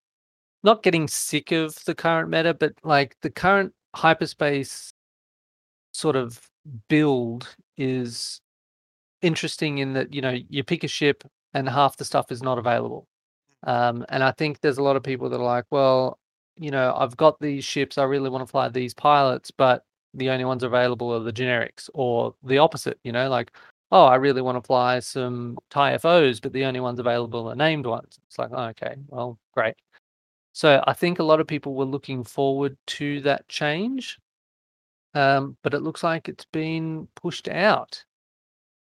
not getting sick of the current meta, but like the current hyperspace sort of build is interesting in that you know you pick a ship and half the stuff is not available. Um, and I think there's a lot of people that are like, well, you know, I've got these ships, I really want to fly these pilots, but the only ones available are the generics, or the opposite, you know, like, oh, I really want to fly some TIE FOs, but the only ones available are named ones. It's like, oh, okay, well, great. So I think a lot of people were looking forward to that change, um, but it looks like it's been pushed out.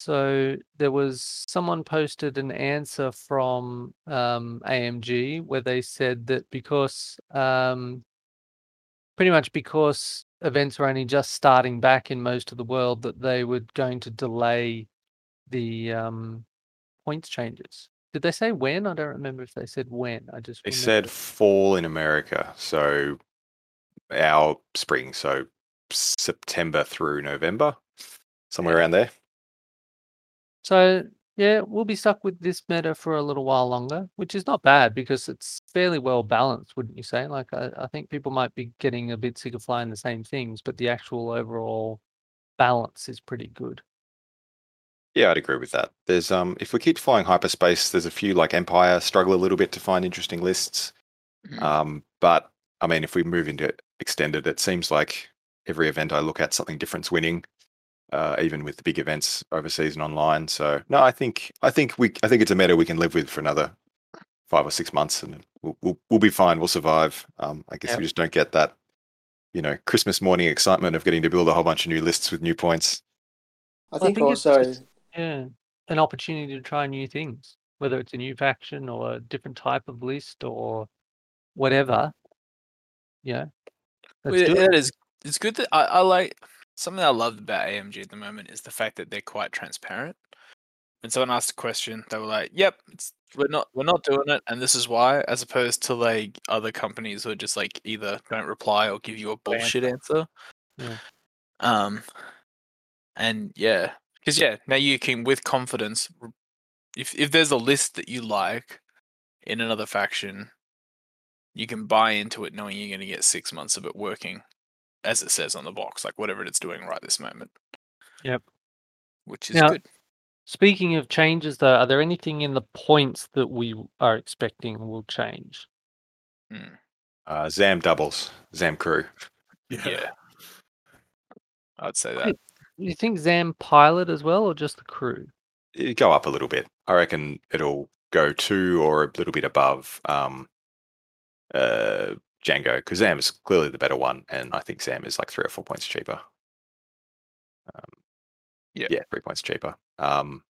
So there was someone posted an answer from um, AMG where they said that because um, pretty much because events were only just starting back in most of the world, that they were going to delay the um, points changes. Did they say when? I don't remember if they said when. I just They remember- said fall in America, so our spring, so September through November, somewhere around there. So yeah, we'll be stuck with this meta for a little while longer, which is not bad because it's fairly well balanced, wouldn't you say? Like I, I think people might be getting a bit sick of flying the same things, but the actual overall balance is pretty good. Yeah, I'd agree with that. There's um, if we keep flying hyperspace, there's a few like Empire struggle a little bit to find interesting lists. Um, but I mean, if we move into extended, it seems like every event I look at, something different's winning. Uh, even with the big events overseas and online. So no, I think I think we I think it's a meta we can live with for another five or six months, and we'll we'll, we'll be fine. We'll survive. Um, I guess Yeah. we just don't get that, you know, Christmas morning excitement of getting to build a whole bunch of new lists with new points. I Well, think, think it's also just- Yeah, an opportunity to try new things, whether it's a new faction or a different type of list or whatever. Yeah, Well, yeah, it. it is. It's good that I, I like something I love about AMG at the moment is the fact that they're quite transparent. When someone asked a question, they were like, "Yep, it's, we're not we're not doing it, and this is why," as opposed to like other companies who are just like either don't reply or give you a bullshit answer. Yeah. Um, and yeah, because yeah, now you can with confidence, if if there's a list that you like in another faction, you can buy into it knowing you're going to get six months of it working as it says on the box, like whatever it's doing right this moment. Yep. Which is Now- good. Speaking of changes, though, are there anything in the points that we are expecting will change? Mm, Uh, Zam doubles, Zam crew. yeah. I'd say Wait. that. You think Zam pilot as well, or just the crew? It go up a little bit. I reckon it'll go to or a little bit above um, uh, Django because Zam is clearly the better one, and I think Zam is like three or four points cheaper. Um, Yeah. yeah, three points cheaper. Um,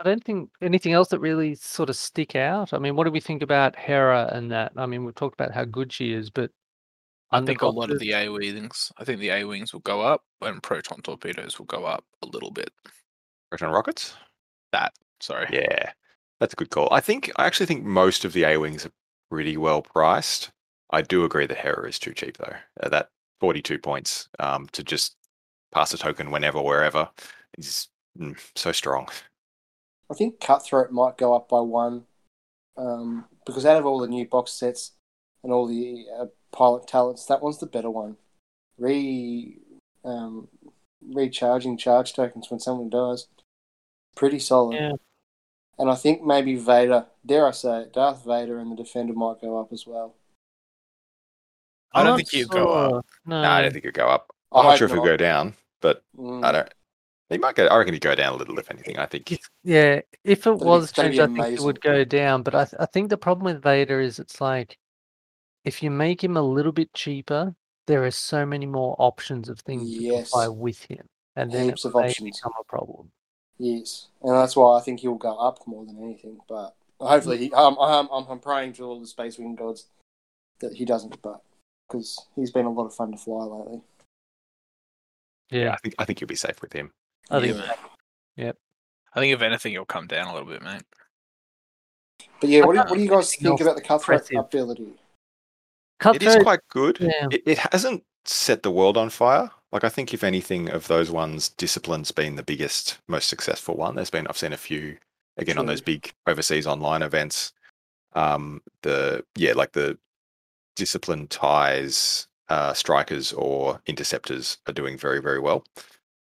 I don't think anything else that really sort of stick out. I mean, what do we think about Hera and that? I mean, we've talked about how good she is, but I think a lot of the A wings, I think the A wings will go up, and proton torpedoes will go up a little bit. proton rockets. That sorry. Yeah, that's a good call. I think I actually think most of the A wings are pretty well priced. I do agree that Hera is too cheap though. Uh, that forty-two points um, to just pass a token whenever, wherever is mm, so strong. I think Cutthroat might go up by one um, because out of all the new box sets and all the uh, pilot talents, that one's the better one. Re um, recharging charge tokens when someone dies, pretty solid. Yeah. And I think maybe Vader, dare I say it, Darth Vader and the Defender might go up as well. I don't think he'd go up. No, No, I don't think it'll go up. I I'm not sure if it'll not. go down, but Mm. I don't. He might go. I reckon he'd go down a little, if anything. I think. Yeah, if it be- was changed, I think it would go down. But I, th- I think the problem with Vader is it's like if you make him a little bit cheaper, there are so many more options of things you can fly Yes. with him, and then Heaps it of may options. become a problem. Yes, and that's why I think he'll go up more than anything. But hopefully, he, I'm, I'm, I'm, I'm praying to all the Space Wing gods that he doesn't. But because he's been a lot of fun to fly lately. Yeah, I think. I think you'll be safe with him. I think Yeah, man. I think if anything, it'll come down a little bit, mate. But yeah, what do, you, what do you guys think about the cutthroat impressive. ability? It is Cutthroat. quite good. yeah. It, it hasn't set the world on fire. Like I think, if anything, of those ones, discipline's been the biggest, most successful one. There's been I've seen a few again on those big overseas online events. Um, the yeah, like the discipline ties uh, strikers or interceptors are doing very very well.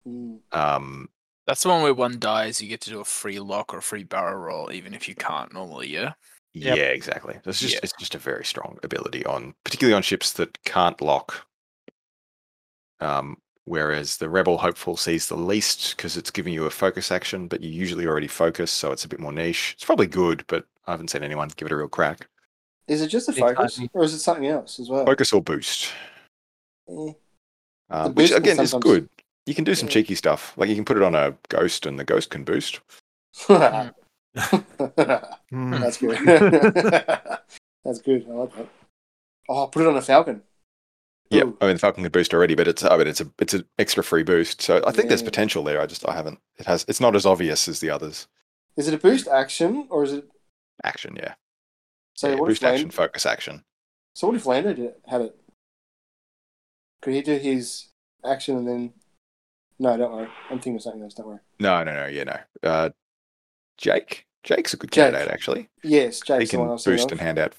Mm. Um, That's the one where one dies, you get to do a free lock or a free barrel roll, even if you can't normally. Yeah. Yeah, Yep. exactly. It's just Yeah. it's just a very strong ability on, particularly on ships that can't lock. Um, whereas the rebel hopeful sees the least because it's giving you a focus action, but you usually already focus, so it's a bit more niche. It's probably good, but I haven't seen anyone give it a real crack. Is it just a focus, or is it something else as well? Focus or boost, Eh. um, which boost can again is good. You can do some Yeah. cheeky stuff, like you can put it on a ghost, and the ghost can boost. Hmm. That's good. That's good. I like that. Oh, put it on a falcon. Yeah, I mean the Falcon can boost already, but it's I mean it's a it's an extra free boost. So I think there's potential there. I just I haven't. It has. It's not as obvious as the others. Is it a boost action or is it? Action, yeah. So yeah what boost if Land- action, focus action. So what if Lando did it, had it? Could he do his action and then? No, don't worry. I'm thinking of something else. Don't worry. No, no, no, yeah, no. Uh, Jake, Jake's a good Jake. candidate actually. Yes, He Jake's the can one I was thinking boost and hand out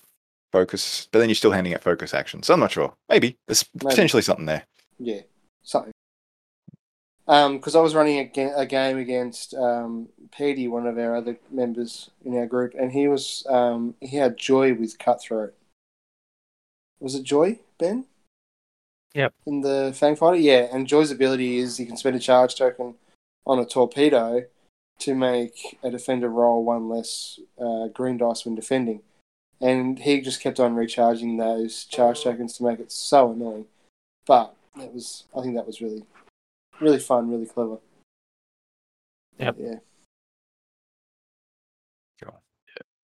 focus, but then you're still handing out focus action. So I'm not sure. Maybe there's Maybe. potentially something there. Yeah, something. Um, because I was running a, ga- a game against um Petey, one of our other members in our group, and he was um he had Joy with Cutthroat. Was it Joy, Ben? Yep. In the Fang Fighter, yeah. And Joy's ability is he can spend a charge token on a torpedo to make a defender roll one less uh, green dice when defending. And he just kept on recharging those charge tokens to make it so annoying. But it was, I think that was really, really fun, really clever. Yep. Yeah.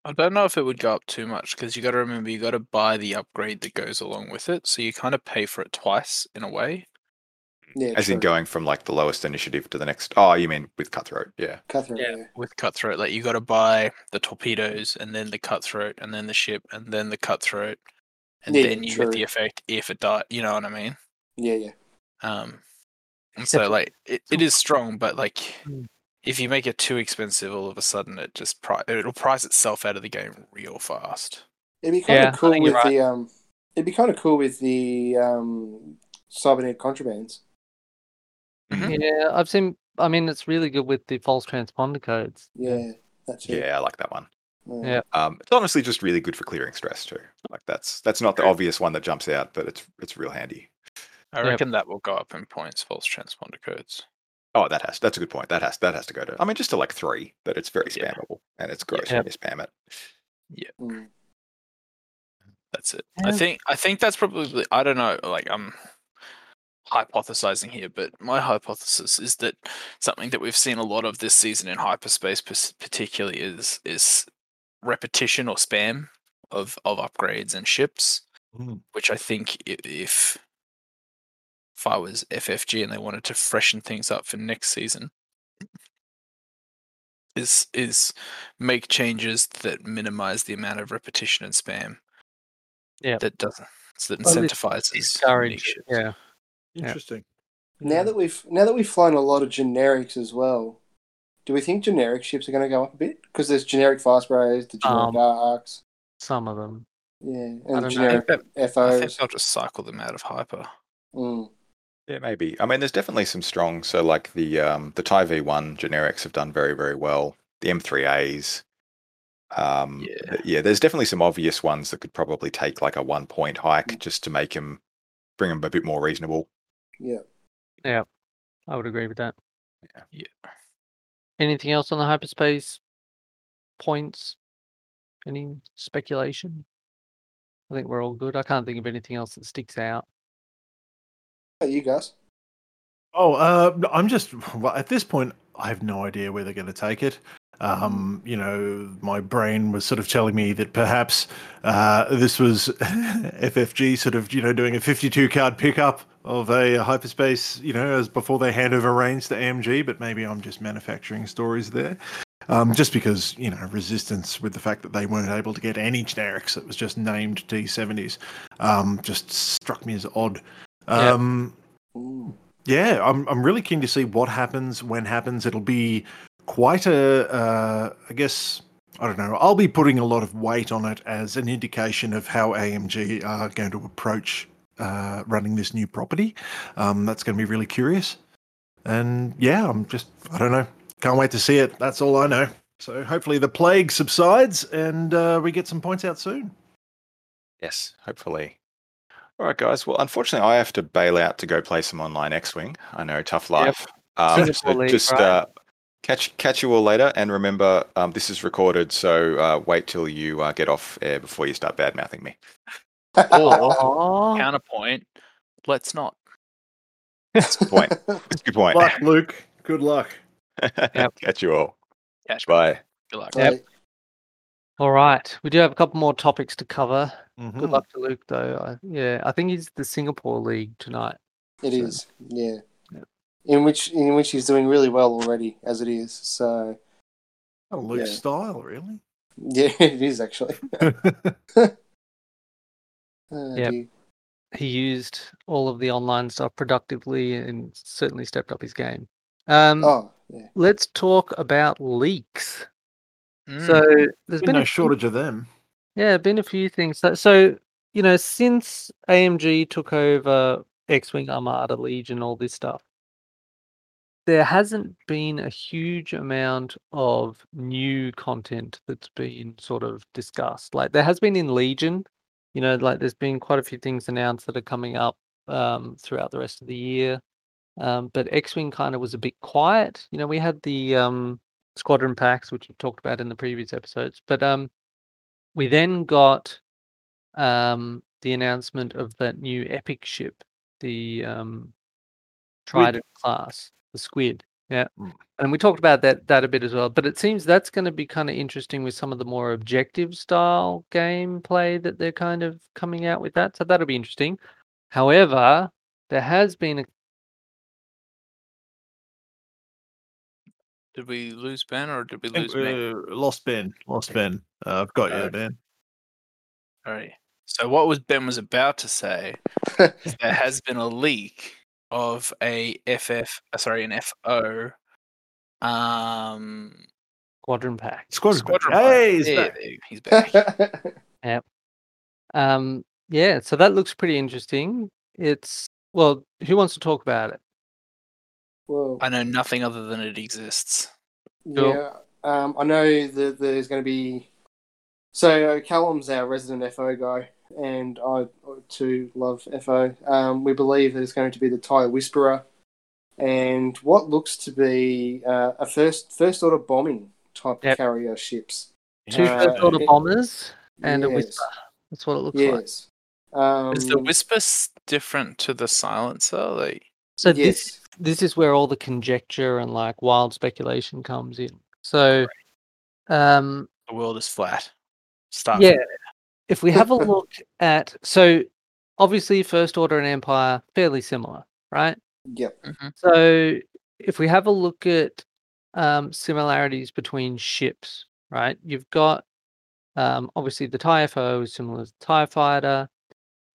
I don't know if it would go up too much because you got to remember you got to buy the upgrade that goes along with it, so you kind of pay for it twice in a way. Yeah. As in going from like the lowest initiative to the next. Oh, you mean with cutthroat? Yeah. Cutthroat, Yeah. yeah. With cutthroat, like you got to buy the torpedoes and then the cutthroat and then the ship and then the cutthroat, and Yeah, then you true. get the effect if it die. You know what I mean? Yeah, yeah. Um, and so like it, it is strong, but like Mm. if you make it too expensive, all of a sudden it just pri- it'll price itself out of the game real fast. It'd be kind Yeah, of cool with right. the um. It'd be kind of cool with the um cybernet contrabands. Mhm. Yeah, I've seen. I mean, it's really good with the false transponder codes. Yeah, that's it. Yeah, I like that one. Yeah. Um, it's honestly just really good for clearing stress too. Like that's that's not the obvious one that jumps out, but it's it's real handy. I Yep. reckon that will go up in points. False transponder codes. Oh, that has that's a good point. That has that has to go to. I mean, just to like three, that it's very Yeah. spammable and it's gross Yep. when you spam it. Mm. That's it. I think I think that's probably I don't know, like I'm hypothesizing here, but my hypothesis is that something that we've seen a lot of this season in hyperspace particularly is is repetition or spam of of upgrades and ships, Mm. which I think i- if if I was FFG and they wanted to freshen things up for next season is is make changes that minimize the amount of repetition and spam Yeah. that doesn't so that Well, it incentivizes Discourage. unique ships. Yeah. Yeah. Interesting. Now that we've now that we've flown a lot of generics as well, do we think generic ships are going to go up a bit? Because there's generic fast sprays, the generic Um, arcs, Some of them. yeah, I and don't know. I generic think, that, I think FOs. they'll just cycle them out of hyper. Mm. Yeah, maybe. I mean, there's definitely some strong. So, like the um, the TIE V1 generics have done very, very well. The M3As. Um, Yeah. yeah. There's definitely some obvious ones that could probably take like a one point hike just to make them bring them a bit more reasonable. Yeah. Yeah, I would agree with that. Yeah. Anything else on the hyperspace points? Any speculation? I think we're all good. I can't think of anything else that sticks out. You guys? Oh, uh, I'm just well, at this point. I have no idea where they're going to take it. Um, you know, my brain was sort of telling me that perhaps uh, this was FFG sort of, you know, doing a 52 card pickup of a hyperspace, you know, as before they hand over reins to AMG. But maybe I'm just manufacturing stories there. Um, just because you know resistance with the fact that they weren't able to get any generics, it was just named T-70s. Um, just struck me as odd. Yeah. Um, Mm. yeah, I'm I'm really keen to see what happens when happens. It'll be quite a, uh, I guess I don't know. I'll be putting a lot of weight on it as an indication of how AMG are going to approach uh, running this new property. Um, that's going to be really curious. And yeah, I'm just, I don't know. Can't wait to see it. That's all I know. So hopefully the plague subsides and uh, we get some points out soon. Yes, hopefully. All right, guys. Well, unfortunately, I have to bail out to go play some online X-wing. I know, tough life. Um, so League, just right? uh, catch catch you all later, and remember, um, this is recorded, so uh, wait till you uh, get off air before you start bad mouthing me. Or counterpoint, let's not. That's a good point. That's a good point. Luck, Luke. Good luck. Catch you all. Catch me. Bye. Good luck. Yep. Right. All right, we do have a couple more topics to cover. Mhm. Good luck to Luke, though. I, yeah, I think he's the Singapore League tonight. It So- is, yeah. Yep. In which in which he's doing really well already as it is. So Oh, Luke's Yeah. style, really? yeah, it is actually. Oh, Yep. dear. He used all of the online stuff productively and certainly stepped up his game. Um, Oh, yeah. Let's talk about leaks. Mm. So there's Been been no a few- shortage of them. Yeah, been a few things. So, so you know, since AMG took over X-wing Armada Legion, all this stuff, there hasn't been a huge amount of new content that's been sort of discussed. Like there has been in Legion, you know, like there's been quite a few things announced that are coming up um, throughout the rest of the year. Um, but X-wing kind of was a bit quiet. You know, we had the um, squadron packs, which we've talked about in the previous episodes, but um, we then got um, the announcement of that new epic ship, the um, Trident class, the Squid. Yeah, Mm. and we talked about that that a bit as well. But it seems that's going to be kind of interesting with some of the more objective style gameplay that they're kind of coming out with that. So that'll be interesting. However, there has been a Did we lose Ben or did we lose me? uh, lost Ben. Lost Ben. Uh, I've got you, Uh, Ben. All right. So what was Ben was about to say is there has been a leak of a FF, uh, sorry, an FO, um, squadron pack. Squadron. squadron. pack. pilot. Hey, he's Yeah, back. there- he's back. Um, yeah, so that looks pretty interesting. It's well, who wants to talk about it? Well, I know nothing other than it exists. yeah. Um, I know that there's going to be. So uh, Callum's our resident FO guy, and I too love FO. Um, we believe that it's going to be the Tie Whisperer, and what looks to be uh, a first first order bombing type Yep. carrier ships. Two Uh, first order bombers and a whisper. That's what it looks like. Yes. Um, Is the whisper different to the silencer? Like, So yes. this this is where all the conjecture and like wild speculation comes in. So, um, the world is flat. Start. yeah, if we have a look at so obviously first order and empire fairly similar, right? Yep. So if we have a look at um, similarities between ships, right? You've got um, obviously the TIE FO is similar to the TIE fighter.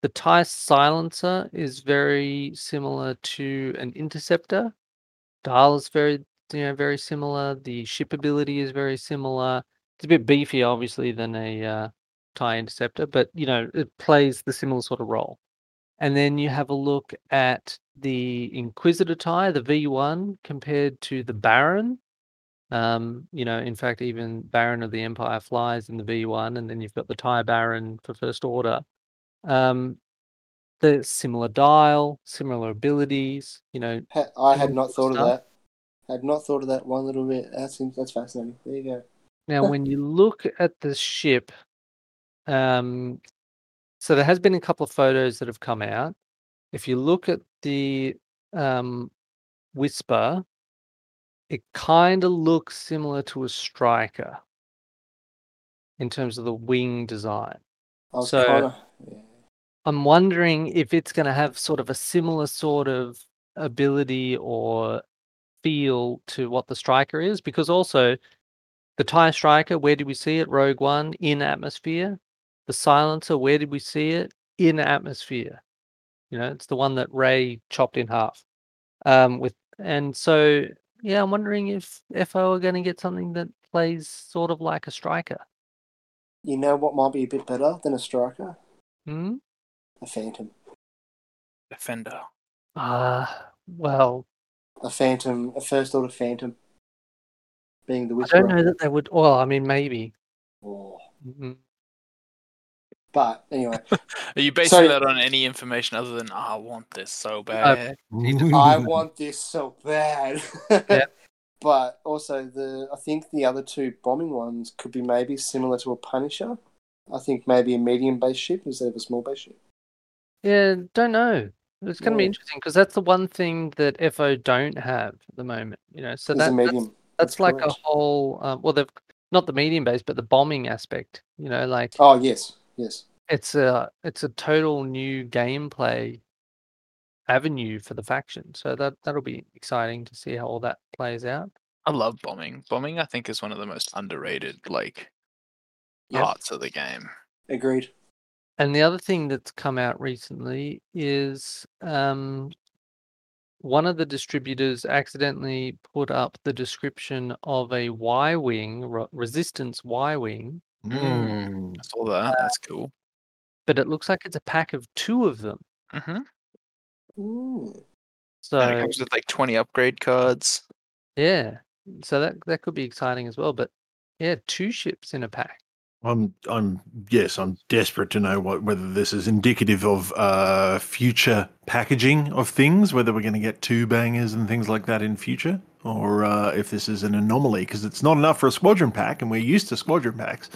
The TIE silencer is very similar to an interceptor. Dial is very you know very similar. The ship ability is very similar. It's a bit beefier, obviously, than a uh, TIE interceptor, but you know it plays the similar sort of role. And then you have a look at the Inquisitor tie, the V1, compared to the Baron. Um, you know, in fact, even Baron of the Empire flies in the V1, and then you've got the tie Baron for First Order. Um, the similar dial, similar abilities. You know, I had not thought of stuff. that. Had not thought of that one little bit. That seems that's fascinating. There you go. Now, when you look at the ship, um, so there has been a couple of photos that have come out. If you look at the um, Whisper, it kind of looks similar to a striker in terms of the wing design. I So- kind of. Yeah. I'm wondering if it's going to have sort of a similar sort of ability or feel to what the striker is, because also the TIE striker, where did we see it? Rogue One in atmosphere. The silencer, where did we see it? In atmosphere. You know, it's the one that Rey chopped in half. Um, with and so yeah, I'm wondering if FO are going to get something that plays sort of like a striker. You know what might be a bit better than a striker? Hmm? A phantom. Defender. Uh well, A phantom, a first order phantom, being the I don't know that they would. Well, I mean, maybe. Oh. Mhm. But anyway, Are you basing Sorry. that on any information other than "Oh, I want this so bad? I want this so bad. Yeah. But also the I think the other two bombing ones could be maybe similar to a Punisher. I think maybe a medium based ship instead of a small based ship. Yeah, don't know. It's going to be Yeah. interesting because that's the one thing that FO don't have at the moment. You know, so It's a that, that's medium. that's That's like correct. a whole. Um, well, they've not the medium base, but the bombing aspect. You know, like Oh yes, yes. it's a it's a total new gameplay avenue for the faction. So that that'll be exciting to see how all that plays out. I love bombing. Bombing, I think, is one of the most underrated like Yep. parts of the game. Agreed. And the other thing that's come out recently is um, one of the distributors accidentally put up the description of a Y wing, re- resistance Y wing, Mm. I saw that. That's cool. but it looks like it's a pack of two of them. hmm Mm. So and it comes with like twenty upgrade cards. yeah, so that that could be exciting as well. But yeah, two ships in a pack. I'm, I'm, yes, I'm desperate to know what whether this is indicative of uh, future packaging of things, whether we're going to get two bangers and things like that in future, or uh, if this is an anomaly because it's not enough for a squadron pack, and we're used to squadron packs.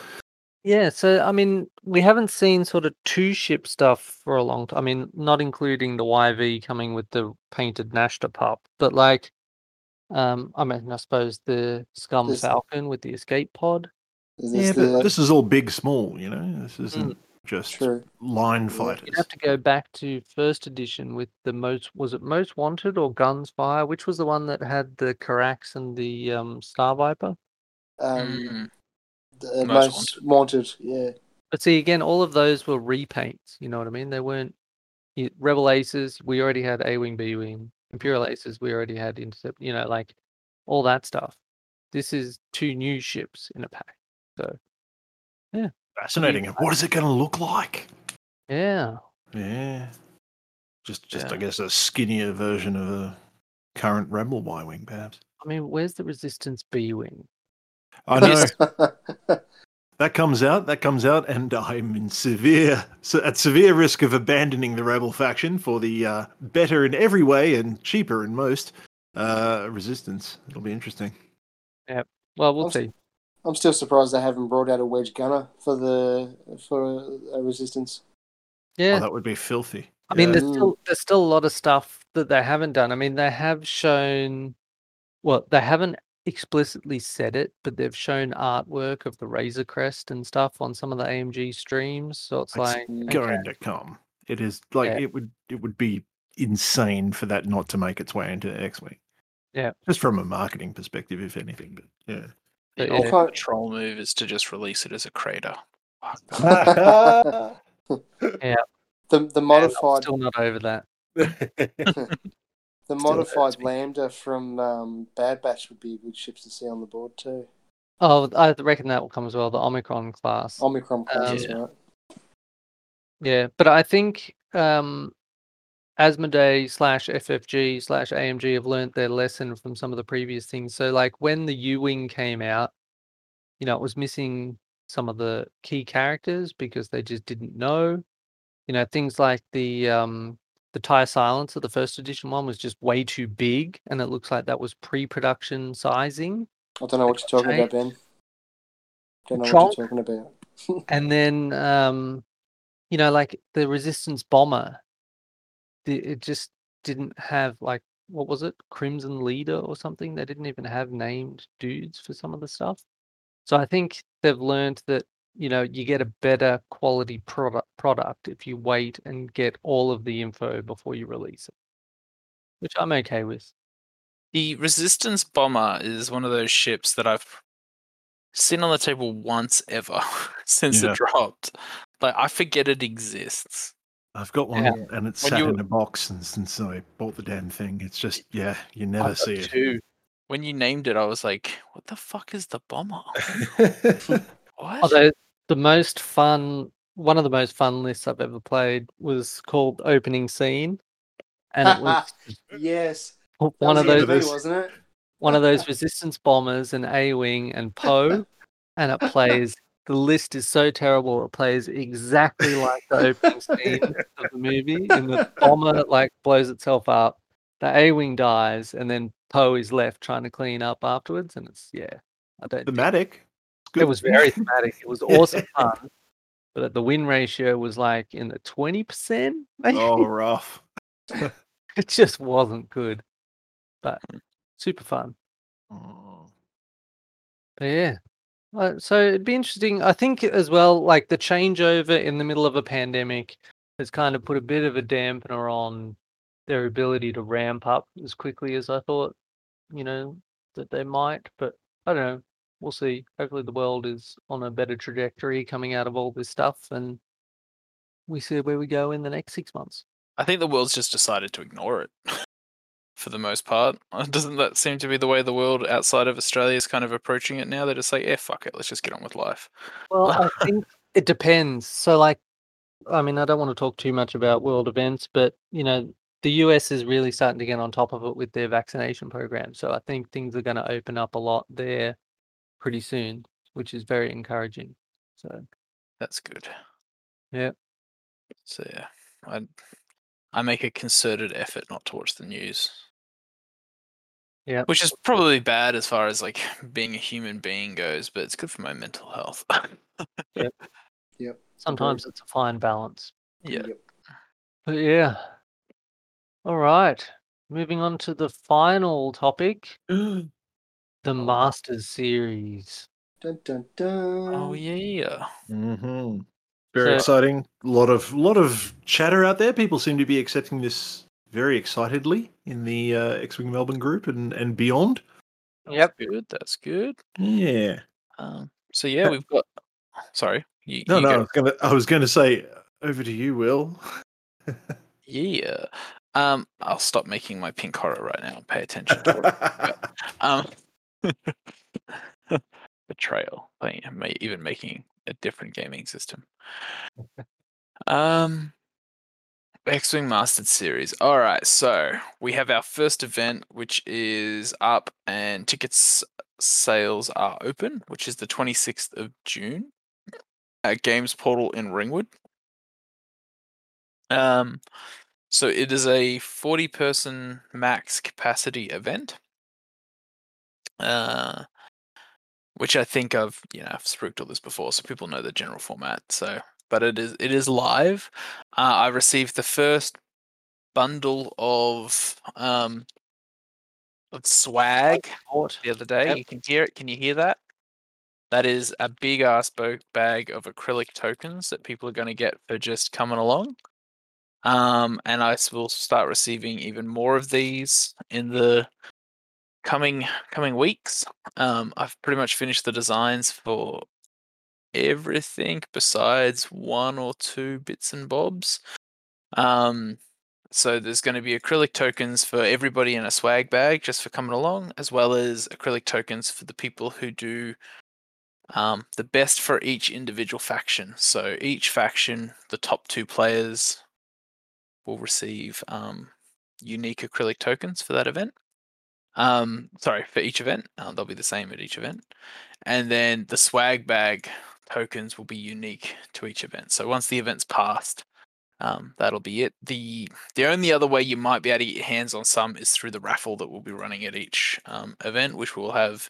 Yeah, so I mean, we haven't seen sort of two ship stuff for a long time. I mean, not including the YV coming with the painted Nashtah pup, but like, um, I mean, I suppose the Scum This- Falcon with the escape pod. Is Yeah, this but the, this is all big, small. You know, this isn't just true? line Yeah. fighters. You'd have to go back to first edition with the most, was it Most Wanted or Guns for Hire? Which was the one that had the Kihraxz and the um, Star Viper? Um, Mm. the Most most, wanted. Yeah. But see, again, all of those were repaints. You know what I mean? They weren't y- Rebel Aces. We already had A Wing, B Wing. Imperial Aces. We already had Intercept. You know, like all that stuff. This is two new ships in a pack. So Fascinating. And What is it going to look like? yeah, Yeah, just, just I guess a skinnier version of a current Rebel Y wing, perhaps. I mean, where's the Resistance B Wing? I know. That comes out. That comes out, and I'm in severe, so at severe risk of abandoning the rebel faction for the uh, better in every way and cheaper in most uh, resistance. It'll be interesting. Yeah. Well, we'll Also- see. I'm still surprised they haven't brought out a wedge gunner for the for a resistance. Yeah, Oh, that would be filthy. I mean, there's Mm. still there's still a lot of stuff that they haven't done. I mean, they have shown, well, they haven't explicitly said it, but they've shown artwork of the Razor Crest and stuff on some of the AMG streams. So it's It's like, going okay, to come. It is like Yeah. it would. It would be insane for that not to make its way into X Wing. Yeah. just from a marketing perspective, if anything. But yeah. But The yeah. ultimate troll move is to just release it as a crater. Fuck. the Yeah, the I'm modified still not over that. the modified. Lambda from um, Bad Batch would be a good ship to see on the board too. Oh, I reckon that will come as well. The Omicron class. Omicron class, Yeah. right? Yeah, but I think um, Asmodee slash FFG slash AMG have learnt their lesson from some of the previous things. So, like when the U Wing came out, you know, it was missing some of the key characters because they just didn't know. You know, things like the um, the TIE Silencer, the first edition one, was just way too big, and it looks like that was pre-production sizing. I don't know what you're talking about, Ben. Don't know what you're talking about. and then um you know like the resistance bomber it just didn't have like what was it crimson leader or something they didn't even have named dudes for some of the stuff so i think they've learned that you know you get a better quality product product if you wait and get all of the info before you release it which i'm okay with The Resistance Bomber is one of those ships that I've seen on the table once ever since Yeah. it dropped. Like I forget it exists. I've got one, Yeah. and it's When sat you- in a box, and since I bought the damn thing, it's just yeah, you never I've see it. two. When you named it, I was like, "What the fuck is the bomber? What?" Although the most fun, one of the most fun lists I've ever played was called Opening Scene, and it was yes. one That of those enemy, wasn't it? one of those resistance bombers and A wing and Poe, and it plays. The list is so terrible. It plays exactly like the opening scene of the movie, and the bomber like blows itself up. The A wing dies, and then Poe is left trying to clean up afterwards. And it's yeah, I don't. Thematic. It was very thematic. It was awesome fun, but the win ratio was like in the twenty percent. Oh, rough. it just wasn't good, but super fun. But yeah, uh, so it'd be interesting. I think as well, like the changeover in the middle of a pandemic has kind of put a bit of a dampener on their ability to ramp up as quickly as I thought, you know, that they might. But I don't know. We'll see. Hopefully, the world is on a better trajectory coming out of all this stuff, and we see where we go in the next six months. I think the world's just decided to ignore it for the most part. Doesn't that seem to be the way the world outside of Australia is kind of approaching it now? They're just like, yeah, fuck it, let's just get on with life. Well, I think it depends. So, like, I mean, I don't want to talk too much about world events, but you know, the US is really starting to get on top of it with their vaccination program. So, I think things are going to open up a lot there pretty soon, which is very encouraging. So, That's good. yeah, So yeah, I I make a concerted effort not to watch the news. Yeah. Which is probably bad as far as like being a human being goes, but it's good for my mental health. Yep. Yep. sometimes it's a fine balance. yeah. Yep. But yeah. All right. Moving on to the final topic the Masters series. Dun, dun, dun. Oh yeah. hmm Very So- exciting. A lot of lot of chatter out there. People seem to be accepting this very excitedly in the uh, X-wing Melbourne group and and beyond. Yep. Good. That's good. Yeah. Um, so yeah, we've got. Sorry. You, No, you no. I was gonna. I was gonna say over to you, Will. Yeah. Um, I'll stop making my pink horror right now and pay attention to what Um, betrayal. Playing, ma- even making a different gaming system. Um, X-wing Masters Series. All right, so we have our first event, which is up, and tickets sales are open, which is the 26th of June at Games Portal in Ringwood. Um, so it is a 40 person max capacity event. Uh, which I think I've you know I've spooked all this before, so people know the general format. So, but it is it is live. Uh, I received the first bundle of um of swag the other day. Yep. You can hear it. Can you hear that? That is a big ass bag of acrylic tokens that people are going to get for just coming along. Um, and I will start receiving even more of these in the coming coming weeks. Um, I've pretty much finished the designs for everything besides one or two bits and bobs. Um, so there's going to be acrylic tokens for everybody in a swag bag just for coming along, as well as acrylic tokens for the people who do um, the best for each individual faction. So each faction, the top two players will receive um, unique acrylic tokens for that event. Um, sorry, for each event, uh, they'll be the same at each event, and then the swag bag tokens will be unique to each event. So once the event's passed, um, that'll be it. the The only other way you might be able to get your hands on some is through the raffle that we'll be running at each um, event, which will have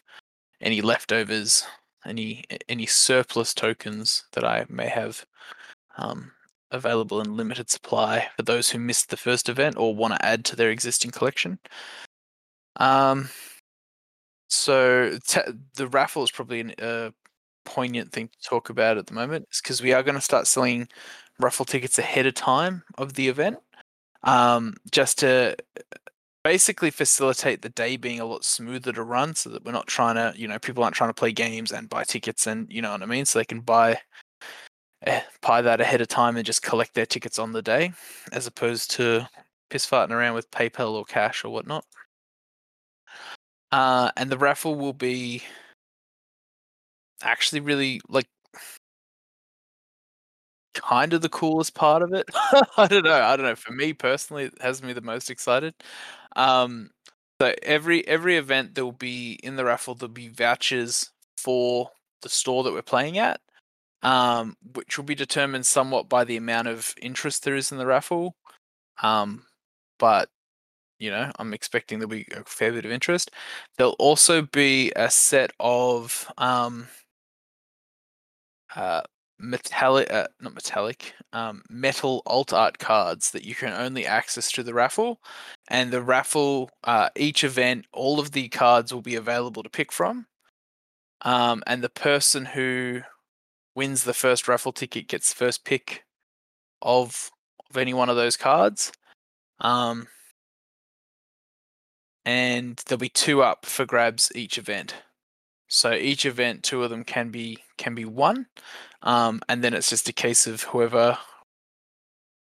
any leftovers, any any surplus tokens that I may have um, available in limited supply for those who missed the first event or want to add to their existing collection. Um, so te- the raffle is probably a poignant thing to talk about at the moment, because we are going to start selling raffle tickets ahead of time of the event, um, just to basically facilitate the day being a lot smoother to run, so that we're not trying to, you know, people aren't trying to play games and buy tickets, and you know what I mean, so they can buy eh, buy that ahead of time and just collect their tickets on the day, as opposed to piss farting around with PayPal or cash or whatnot. Uh, and the raffle will be actually really like kind of the coolest part of it. I don't know. I don't know. For me personally, it has me the most excited. Um, so every every event there will be in the raffle there'll be vouchers for the store that we're playing at, um, which will be determined somewhat by the amount of interest there is in the raffle. Um, but you know, I'm expecting there'll be a fair bit of interest. There'll also be a set of um, uh, metallic, uh, not metallic, um, metal alt art cards that you can only access through the raffle. And the raffle, uh, each event, all of the cards will be available to pick from. Um, and the person who wins the first raffle ticket gets first pick of of any one of those cards. Um, and there'll be two up for grabs each event. So each event, two of them can be can be won, um, and then it's just a case of whoever,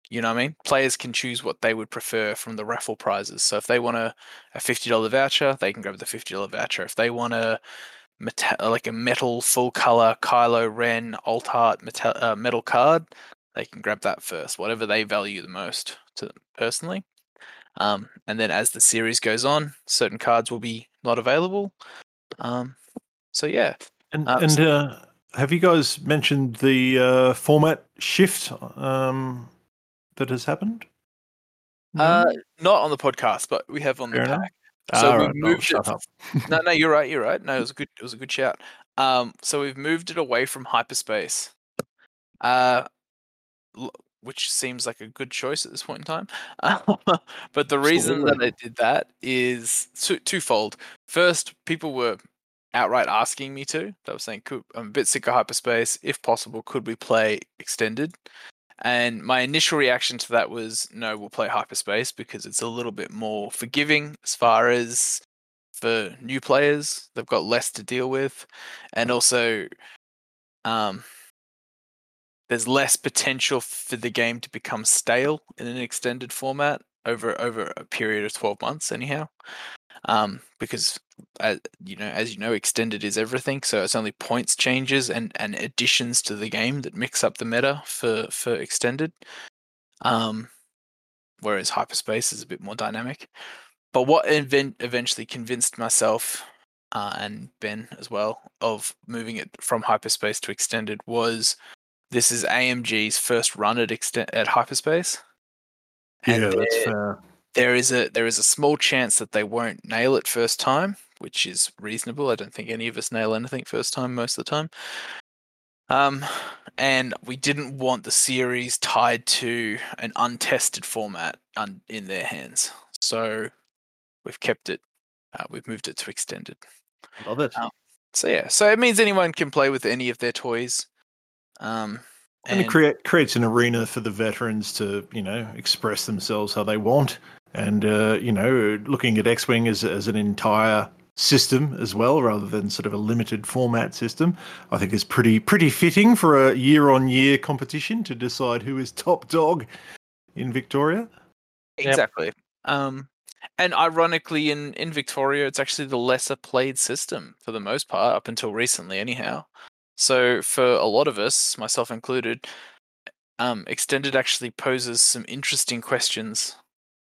you know, what I mean, players can choose what they would prefer from the raffle prizes. So if they want a, a fifty dollar voucher, they can grab the fifty dollar voucher. If they want a meta- like a metal full color Kylo Ren alt art metal, uh, metal card, they can grab that first. Whatever they value the most, to personally. Um, and then as the series goes on, certain cards will be not available. Um, so yeah, And Uh, and uh, have you guys mentioned the uh, format shift um, that has happened? uh, not on the podcast, but we have on Fair the enough. pack. So Ah, we right, no, moved shut it. no, no, you're right. You're right. No, it was a good. It was a good shout. Um, so we've moved it away from hyperspace, uh, which seems like a good choice at this point in time. but the reason that I did that is two, twofold. First, people were outright asking me to. They were saying, could, "I'm a bit sick of hyperspace. If possible, could we play extended?" And my initial reaction to that was, "No, we'll play hyperspace because it's a little bit more forgiving as far as for new players. They've got less to deal with, and also, um, there's less potential for the game to become stale in an extended format over over a period of 12 months anyhow. Um, because uh, you know as you know extended is everything so it's only points changes and and additions to the game that mix up the meta for for extended. Um, whereas hyperspace is a bit more dynamic. But what event eventually convinced myself uh, and ben as well of moving it from hyperspace to extended was this is AMG's first run at extent at hyperspace and Yeah, that's fair. there is a there is a small chance that they won't nail it first time, which is reasonable. I don't think any of us nail anything first time most of the time. Um, and we didn't want the series tied to an untested format un- in their hands, so we've kept it. Uh, we've moved it to extended. Love it. Um, so yeah, so it means anyone can play with any of their toys. Um, and, it create, creates an arena for the veterans to, you know, express themselves how they want. And, uh, you know, looking at X Wing as, as an entire system as well, rather than sort of a limited format system, I think is pretty pretty fitting for a year on year competition to decide who is top dog in Victoria. Exactly. Um, and ironically, in in Victoria, it's actually the lesser played system for the most part, up until recently, anyhow. So for a lot of us, myself included, um, extended actually poses some interesting questions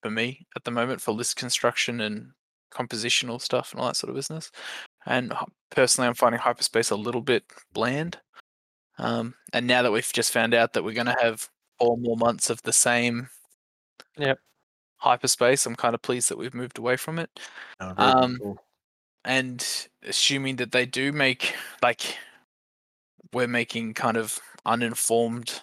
for me at the moment for list construction and compositional stuff and all that sort of business. And personally, I'm finding hyperspace a little bit bland. Um, and now that we've just found out that we're going to have four more months of the same Yep. hyperspace, I'm kind of pleased that we've moved away from it. Oh, Um, cool. and assuming that they do make like we're making kind of uninformed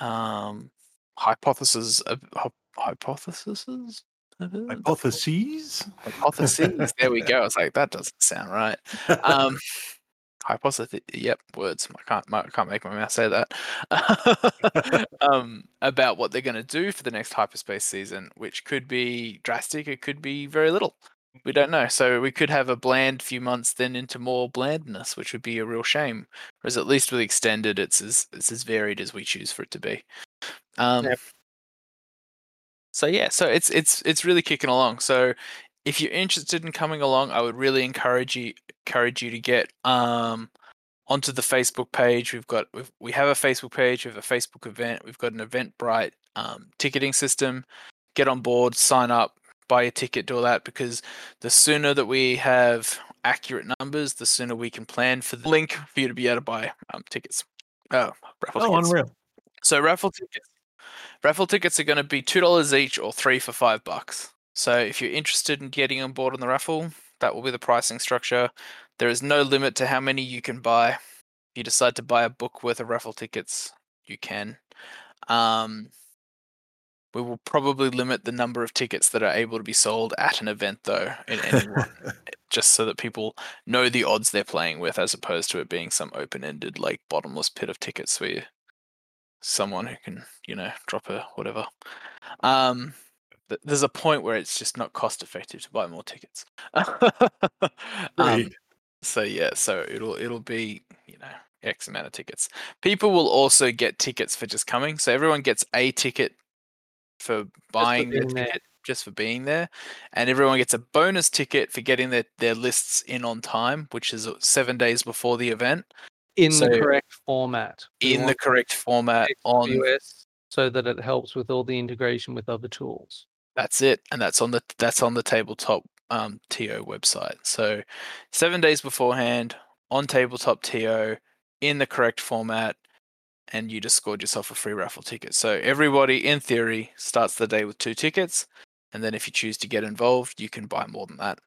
um hypotheses hy- hypotheses Hypotheses? hypotheses? There we go. It's like that doesn't sound right. Um hypothesis yep words. I can't i can't make my mouth say that. Um about what they're going to do for the next hyperspace season which could be drastic it could be very little we don't know so we could have a bland few months then into more blandness which would be a real shame whereas at least with extended it's as it's as varied as we choose for it to be um Yep. so yeah so it's it's it's really kicking along so if you're interested in coming along i would really encourage you encourage you to get um onto the Facebook page. We've got we've, we have a Facebook page. We have a Facebook event. We've got an Eventbrite um, ticketing system. Get on board, sign up, buy a ticket, do all that. Because the sooner that we have accurate numbers, the sooner we can plan for the link for you to be able to buy um, tickets. Oh, raffle Oh, tickets. unreal. So raffle tickets. Raffle tickets are going to be two dollars each or three for five bucks. So if you're interested in getting on board on the raffle, that will be the pricing structure. There is no limit to how many you can buy. If you decide to buy a book worth of raffle tickets, you can. Um, we will probably limit the number of tickets that are able to be sold at an event, though, in any one, just so that people know the odds they're playing with, as opposed to it being some open-ended, like bottomless pit of tickets where you, someone who can, you know, drop a whatever. Um, th- there's a point where it's just not cost effective to buy more tickets. um, so yeah, so it'll it'll be you know X amount of tickets. People will also get tickets for just coming. So everyone gets a ticket for buying the ticket just for being there, and everyone gets a bonus ticket for getting their, their lists in on time, which is uh, seven days before the event in So- the correct format. We in the correct format on XWS so that it helps with all the integration with other tools. That's it, and that's on the that's on the tabletop um, TO website. So seven days beforehand on tabletop TO in the correct format, and you just scored yourself a free raffle ticket. So everybody, in theory, starts the day with two tickets, and then if you choose to get involved, you can buy more than that.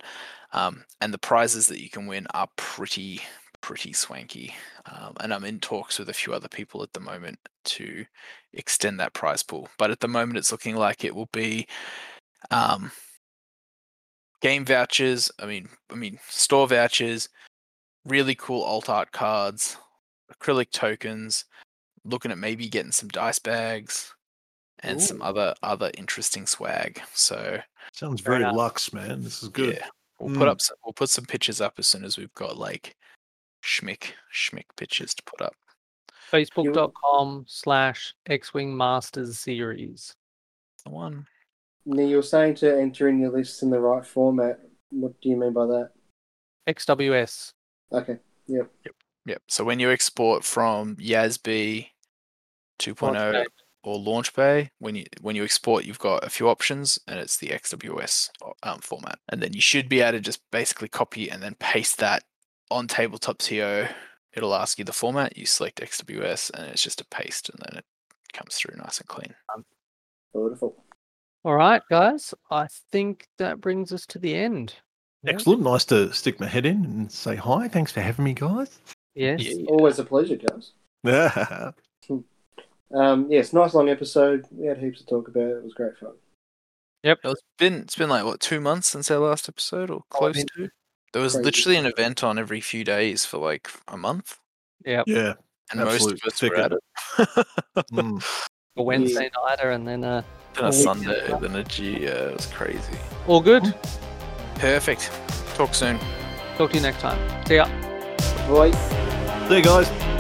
Um, and the prizes that you can win are pretty pretty swanky. Um, and I'm in talks with a few other people at the moment to extend that prize pool. But at the moment, it's looking like it will be um, game vouchers. I mean, I mean store vouchers, really cool alt art cards, acrylic tokens. Looking at maybe getting some dice bags and some other other interesting swag. So Sounds very enough. luxe, man. This is good. yeah, we'll put Mm. up some, we'll put some pictures up as soon as we've got like schmick schmick pictures to put up. Facebook.com slash X-Wing Masters Series. The one. Now you're saying to enter in your lists in the right format. What do you mean by that? XWS. Okay. Yep. Yep. Yep. So when you export from YASB 2.0 Launchpad. or LaunchBay, when you when you export, you've got a few options, and it's the XWS um, format, and then you should be able to just basically copy and then paste that on Tabletop TO. It'll ask you the format. You select XWS, and it's just a paste, and then it comes through nice and clean. Beautiful. All right, guys. I think that brings us to the end. Yeah. Excellent. Nice to stick my head in and say hi. Thanks for having me, guys. Yes. Yeah. Always a pleasure, guys. Yeah. Um, yes, nice long episode. We had heaps to talk about. It was great fun. Yep, it's been it's been like what two months since our last episode, or Oh, close mean- to. There was Crazy. literally an event on every few days for like a month, Yep. Yeah. and Absolute most of us were at it. Mm. A Wednesday nighter and then uh, Then a a Sunday, up. then a G. Yeah, it was crazy. all good. Perfect. Talk soon. Talk to you next time. See ya. Bye. See you guys.